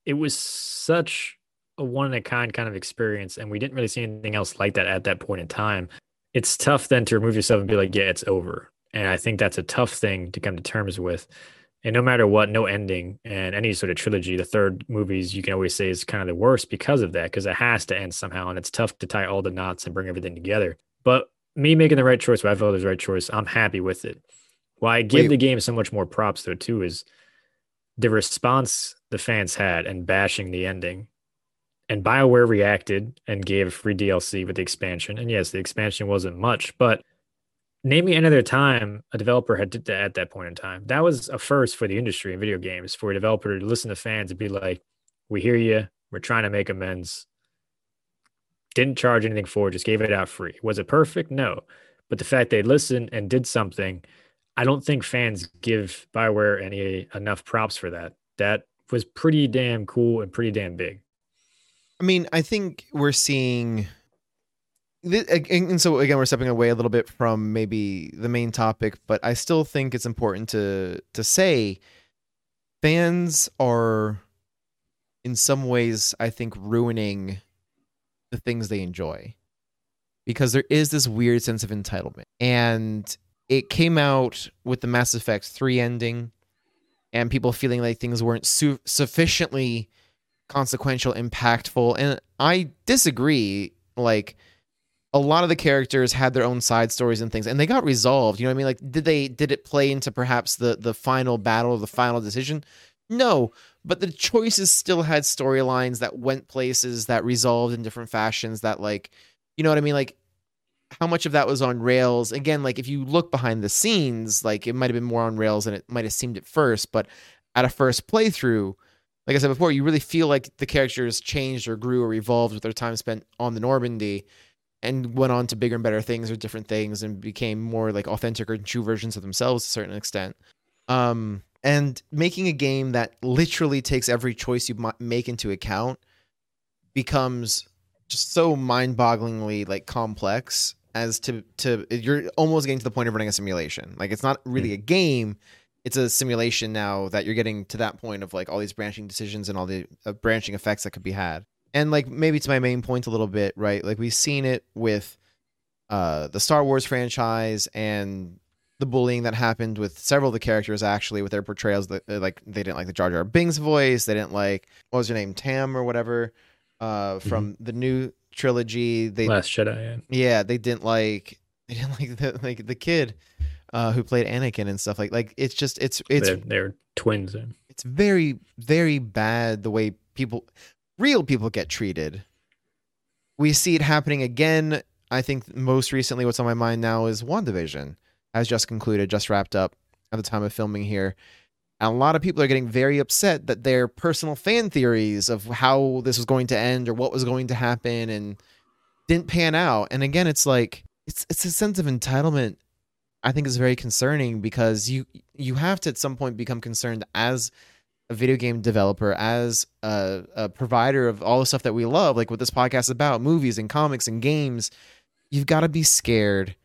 it was such a one in a kind kind of experience, and we didn't really see anything else like that at that point in time. It's tough then to remove yourself and be like, yeah, it's over. And I think that's a tough thing to come to terms with And no matter what, no ending and any sort of trilogy, the third movies you can always say is kind of the worst because of that, because it has to end somehow. And it's tough to tie all the knots and bring everything together. But me making the right choice, what I felt was the right choice, I'm happy with it. Why I give Wait. the game so much more props though, too, is the response the fans had and bashing the ending. And BioWare reacted and gave free DLC with the expansion. And yes, the expansion wasn't much, but name me another time a developer had to, at that point in time. That was a first for the industry in video games for a developer to listen to fans and be like, "We hear you. We're trying to make amends." Didn't charge anything for it, just gave it out free. Was it perfect? No, but the fact they listened and did something, I don't think fans give Bioware any enough props for that. That was pretty damn cool and pretty damn big. I mean, I think we're seeing and so again we're stepping away a little bit from maybe the main topic but i still think it's important to to say fans are in some ways i think ruining the things they enjoy because there is this weird sense of entitlement. And it came out with the mass effect 3 ending and people feeling like things weren't su- sufficiently consequential impactful. And i disagree like a lot of the characters had their own side stories and things and they got resolved you know what i mean? Like did they did it play into perhaps the the final battle or the final decision? No but the choices still had storylines that went places that resolved in different fashions that like you know what i mean? Like how much of that was on rails? Again like if you look behind the scenes like it might have been more on rails than it might have seemed at first but at a first playthrough like i said before you really feel like the characters changed or grew or evolved with their time spent on the normandy and went on to bigger and better things or different things and became more like authentic or true versions of themselves to a certain extent. Um, and making a game that literally takes every choice you make into account becomes just so mind-bogglingly like complex as to to you're almost getting to the point of running a simulation. Like it's not really hmm. a game; it's a simulation now that you're getting to that point of like all these branching decisions and all the uh, branching effects that could be had and like maybe to my main point a little bit, right? Like we've seen it with uh the Star Wars franchise and the bullying that happened with several of the characters actually with their portrayals that uh, like they didn't like the Jar Jar Binks voice, they didn't like what was her name, Tam or whatever, uh from mm-hmm. the new trilogy. They Last Jedi, yeah. Yeah, they didn't like they didn't like the like the kid uh who played Anakin and stuff like like it's just it's it's they're, they're twins. It's very very bad the way people real people get treated. We see it happening again. I think most recently, what's on my mind now is WandaVision has just concluded, just wrapped up at the time of filming here. And a lot of people are getting very upset that their personal fan theories of how this was going to end or what was going to happen and didn't pan out. And again, it's like it's it's a sense of entitlement I think is very concerning because you you have to at some point become concerned as a video game developer, as a, a provider of all the stuff that we love, like what this podcast is about, movies and comics and games, you've got to be scared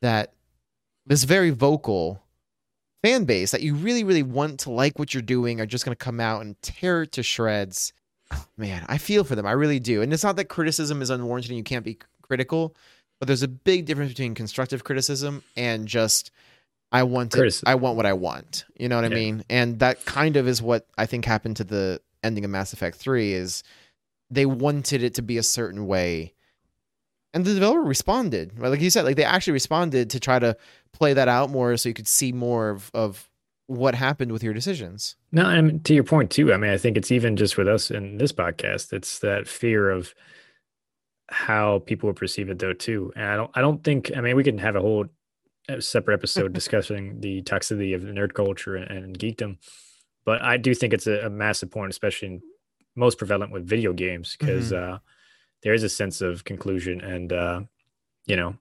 that this very vocal fan base that you really, really want to like what you're doing are just going to come out and tear it to shreds. Man, I feel for them. I really do. And it's not that criticism is unwarranted and you can't be critical, but there's a big difference between constructive criticism and just I want it, I want what I want. You know what yeah. I mean? And that kind of is what I think happened to the ending of Mass Effect 3 is they wanted it to be a certain way. And the developer responded. Right? Like you said, like they actually responded to try to play that out more so you could see more of, of what happened with your decisions. No, and to your point too. I mean, I think it's even just with us in this podcast, it's that fear of how people will perceive it though too. And I don't I don't think I mean we can have a whole separate episode discussing the toxicity of nerd culture and, and geekdom. But I do think it's a, a, massive point, especially in, most prevalent with video games, because mm-hmm. uh, there is a sense of conclusion and uh, you know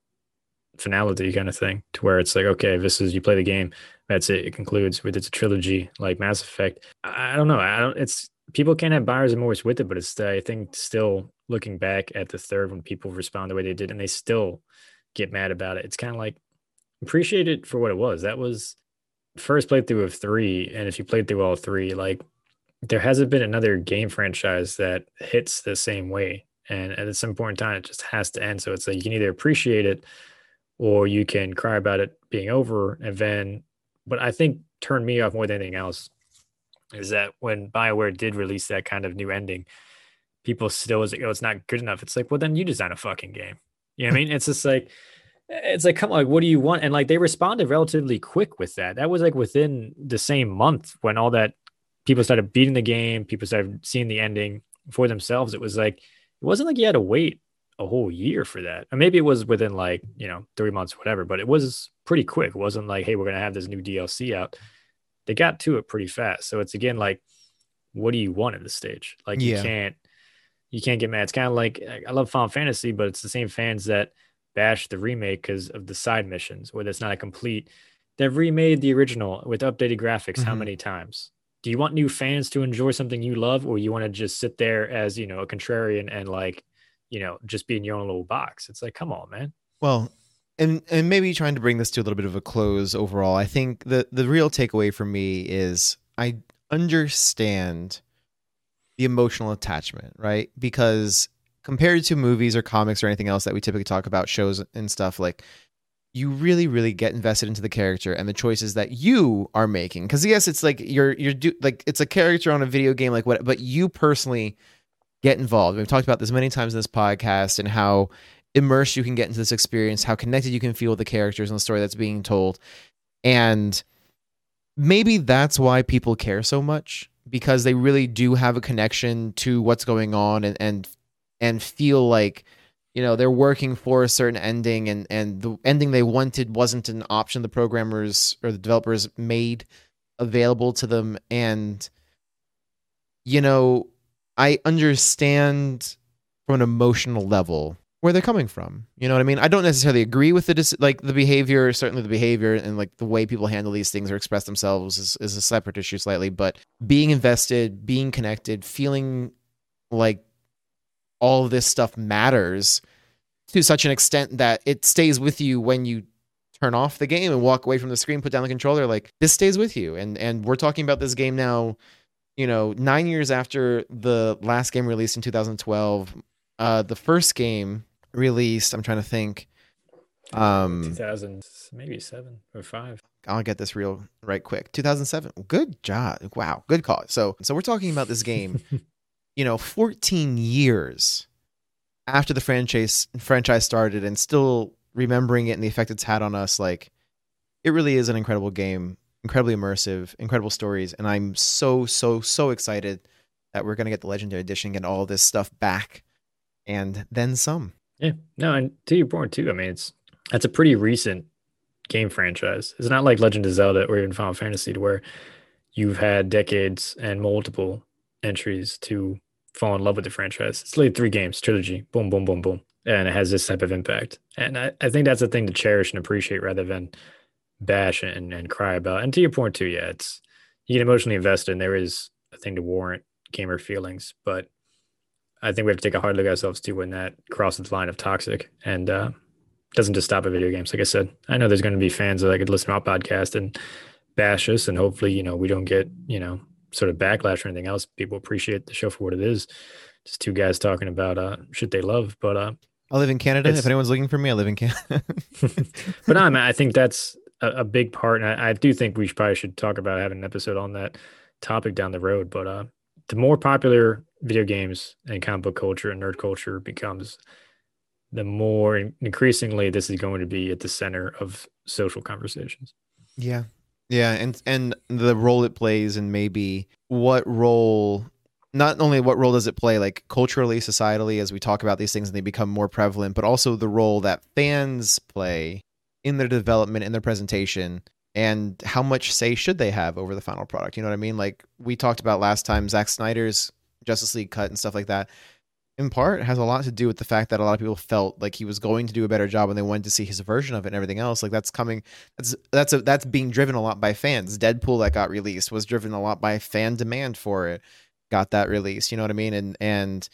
finality kind of thing, to where it's like, okay, this is you play the game, that's it. It concludes with it's a trilogy like Mass Effect. I, I don't know. I don't. It's people can't have buyer's remorse with it, but it's I think still looking back at the third when people respond the way they did, and they still get mad about it. It's kind of like appreciate it for what it was. That was first playthrough of three, and if you played through all three, like there hasn't been another game franchise that hits the same way. And at some point in time, it just has to end. So it's like you can either appreciate it or you can cry about it being over. And then, but I think turned me off more than anything else is that when Bioware did release that kind of new ending, people still was like, oh, it's not good enough. It's like, well, then you design a fucking game. You know what I mean? It's just like, it's like, come on, like, what do you want? And like, they responded relatively quick with that. That was like within the same month when all that people started beating the game, people started seeing the ending for themselves. It was like, it wasn't like you had to wait a whole year for that. And maybe it was within like, you know, three months, whatever, but it was pretty quick. It wasn't like, hey, we're going to have this new DLC out. They got to it pretty fast. So it's again like, what do you want at this stage? Like, yeah. you can't, you can't get mad. It's kind of like, I love Final Fantasy, but it's the same fans that bash the remake because of the side missions, where it's not a complete. They've remade the original with updated graphics mm-hmm. how many times? Do you want new fans to enjoy something you love, or you want to just sit there as you know a contrarian and like you know, just be in your own little box. It's like, come on, man. Well, and and maybe trying to bring this to a little bit of a close overall. I think the the real takeaway for me is I understand the emotional attachment, right? Because compared to movies or comics or anything else that we typically talk about, shows and stuff like you really really get invested into the character and the choices that you are making because yes it's like you're you're do like it's a character on a video game like what but you personally get involved. We've talked about this many times in this podcast and how immersed you can get into this experience, how connected you can feel with the characters and the story that's being told. And maybe that's why people care so much because they really do have a connection to what's going on and and and feel like you know they're working for a certain ending and and the ending they wanted wasn't an option the programmers or the developers made available to them and you know I understand from an emotional level where they're coming from. You know what I mean? I don't necessarily agree with the like the behavior, certainly the behavior and like the way people handle these things or express themselves is, is a separate issue slightly, but being invested, being connected, feeling like all of this stuff matters to such an extent that it stays with you when you turn off the game and walk away from the screen, put down the controller, like this stays with you. And and we're talking about this game now you know, nine years after the last game released in 2012, uh, the first game released, I'm trying to think. Um, 2000, maybe seven or five. I'll get this real right quick. 2007. Good job. Wow. Good call. So, so we're talking about this game, you know, 14 years after the franchise franchise started and still remembering it and the effect it's had on us. Like, it really is an incredible game incredibly immersive, incredible stories, and I'm so so so excited that we're gonna get the Legendary Edition, get all this stuff back, and then some. Yeah, no, and to your point too. I mean, it's that's a pretty recent game franchise. It's not like Legend of Zelda or even Final Fantasy, to where you've had decades and multiple entries to fall in love with the franchise. It's like three games, trilogy, boom, boom, boom, boom, and it has this type of impact. And I, I think that's a thing to cherish and appreciate rather than bash and, and cry about. And to your point too, yeah, it's you get emotionally invested and there is a thing to warrant gamer feelings, but I think we have to take a hard look at ourselves too when that crosses the line of toxic and uh, doesn't just stop at video games. Like I said, I know there's going to be fans that I could listen to our podcast and bash us, and hopefully, you know, we don't get you know sort of backlash or anything else. People appreciate the show for what it is. Just two guys talking about uh, shit they love, but uh, I live in Canada. If anyone's looking for me, I live in Canada. but no, I, mean, I think that's a, a big part. And I, I, do think we should, probably should talk about having an episode on that topic down the road. But uh, the more popular video games and comic book culture and nerd culture becomes, the more increasingly this is going to be at the center of social conversations. Yeah. Yeah, and and the role it plays and maybe what role not only what role does it play like culturally societally as we talk about these things and they become more prevalent but also the role that fans play in their development in their presentation and how much say should they have over the final product you know what i mean? Like we talked about last time Zack Snyder's Justice League cut and stuff like that in part has a lot to do with the fact that a lot of people felt like he was going to do a better job and they wanted to see his version of it and everything else. Like that's coming that's that's a, that's being driven a lot by fans. Deadpool that got released was driven a lot by fan demand for it got that release you know what i mean? And and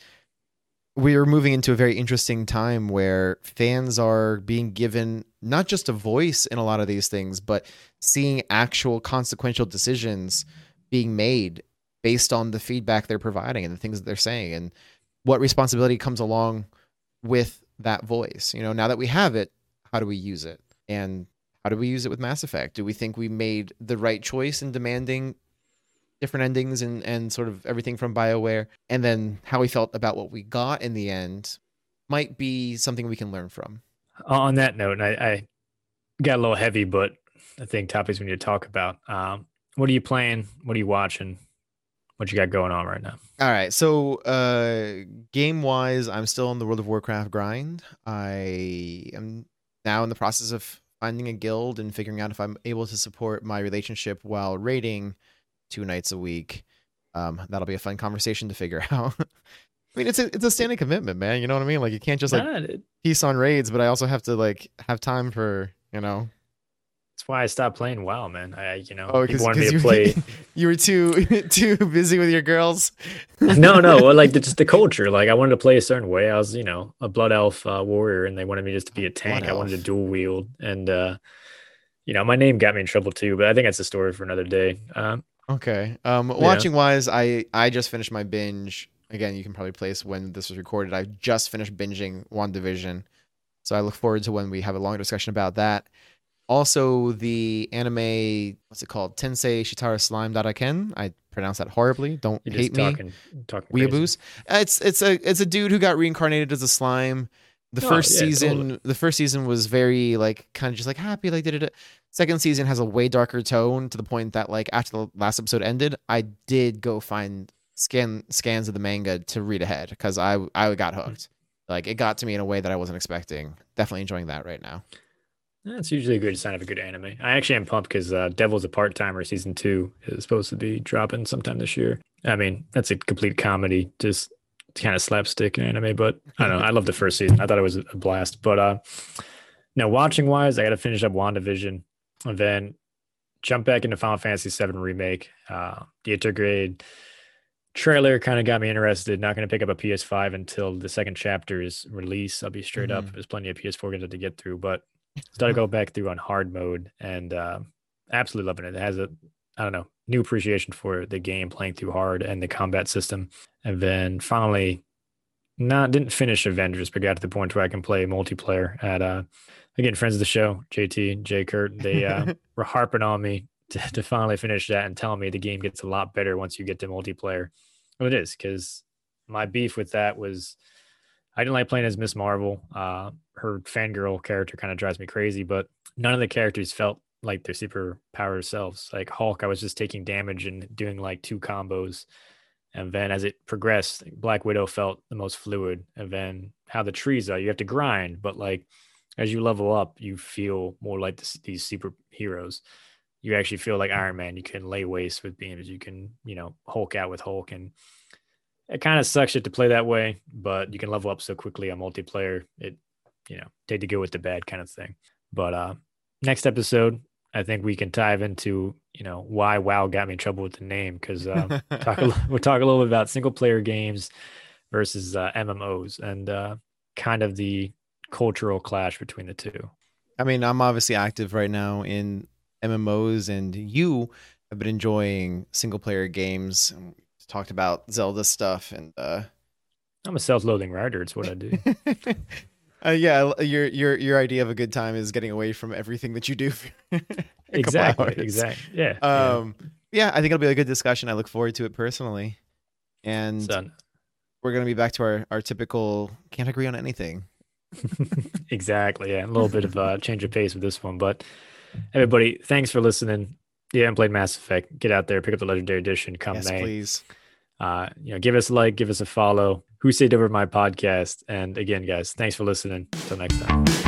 we're moving into a very interesting time where fans are being given not just a voice in a lot of these things, but seeing actual consequential decisions being made based on the feedback they're providing and the things that they're saying. And what responsibility comes along with that voice. You know, now that we have it, how do we use it? And how do we use it with Mass Effect? Do we think we made the right choice in demanding different endings and, and sort of everything from BioWare? And then how we felt about what we got in the end might be something we can learn from. On that note, I, I got a little heavy, but I think topics we need to talk about. Um, what are you playing? What are you watching? What you got going on right now? All right. So, uh, game wise, I'm still on the World of Warcraft grind. I am now in the process of finding a guild and figuring out if I'm able to support my relationship while raiding two nights a week. Um, that'll be a fun conversation to figure out. I mean, it's a it's a standing commitment, man. You know what I mean? Like, you can't just like Nah, piece on raids, but I also have to like have time for you know. That's why I stopped playing WoW, man. I, you know, Oh, people wanted me to you, play. you were too too busy with your girls. no, no, well, like the, just the culture. Like I wanted to play a certain way. I was, you know, a blood elf uh, warrior, and they wanted me just to be a tank. Blood I wanted to dual wield, and uh, you know, my name got me in trouble too. But I think that's a story for another day. Um, Okay. Um, watching wise, I I just finished my binge. Again, you can probably place when this was recorded. I just finished binging WandaVision, so I look forward to when we have a long discussion about that. Also, the anime, what's it called? Tensei Shitara Slime Datta Ken. I pronounce that horribly. Don't you're hate just me, talking, talking. weeaboos. Uh, It's it's a it's a dude who got reincarnated as a slime. The Oh, first yeah, season, totally. the first season was very like kind of just like happy, like did it. Second season has a way darker tone to the point that like after the last episode ended, I did go find scan scans of the manga to read ahead because I I got hooked. Like it got to me in a way that I wasn't expecting. Definitely enjoying that right now. That's usually a good sign of a good anime. I actually am pumped because uh, Devil's a part timer season two is supposed to be dropping sometime this year. I mean, that's a complete comedy, just kind of slapstick anime. But I don't know. I love the first season. I thought it was a blast. But uh, now watching wise, I got to finish up WandaVision and then jump back into Final Fantasy VII remake. Uh, the intergrade trailer kind of got me interested. Not going to pick up a PS5 until the second chapter is released. I'll be straight up. Mhm. There's plenty of PS4 games to get through, but started to go back through on hard mode and uh, absolutely loving it. It has a I don't know new appreciation for the game playing through hard and the combat system. And then finally, not didn't finish Avengers, but got to the point where I can play multiplayer at uh again friends of the show, JT, Jay Kurt. They uh, were harping on me to, to finally finish that and telling me the game gets a lot better once you get to multiplayer. Well, it is because my beef with that was I didn't like playing as Miss Marvel. Uh, her fangirl character kind of drives me crazy, but none of the characters felt like their super power selves. Like Hulk, I was just taking damage and doing like two combos. And then as it progressed, Black Widow felt the most fluid. And then how the trees are, you have to grind, but like as you level up, you feel more like this, these superheroes. You actually feel like Iron Man. You can lay waste with beams. You can, you know, Hulk out with Hulk. And it kind of sucks it to play that way, but you can level up so quickly on multiplayer. It, you know, take the good with the bad kind of thing. But uh next episode, I think we can dive into, you know, why WoW got me in trouble with the name because uh, talk a, we'll talk a little bit about single player games versus uh, MMOs and uh, kind of the cultural clash between the two. I mean, I'm obviously active right now in MMOs, and you have been enjoying single player games. And Talked about Zelda stuff, and uh, I'm a self-loathing writer. It's what I do. uh, yeah, your your your idea of a good time is getting away from everything that you do. For a couple exactly. Exactly. Yeah. yeah. Um, yeah, I think it'll be a good discussion. I look forward to it personally, and So, we're gonna be back to our our typical can't agree on anything. exactly. Yeah. A little bit of a change of pace with this one. But everybody, thanks for listening. You haven't played Mass Effect, get out there, pick up the Legendary Edition come yes, May. please. Uh, you know, give us a like, give us a follow. Who stayed over my podcast? And again, guys, thanks for listening. Until next time.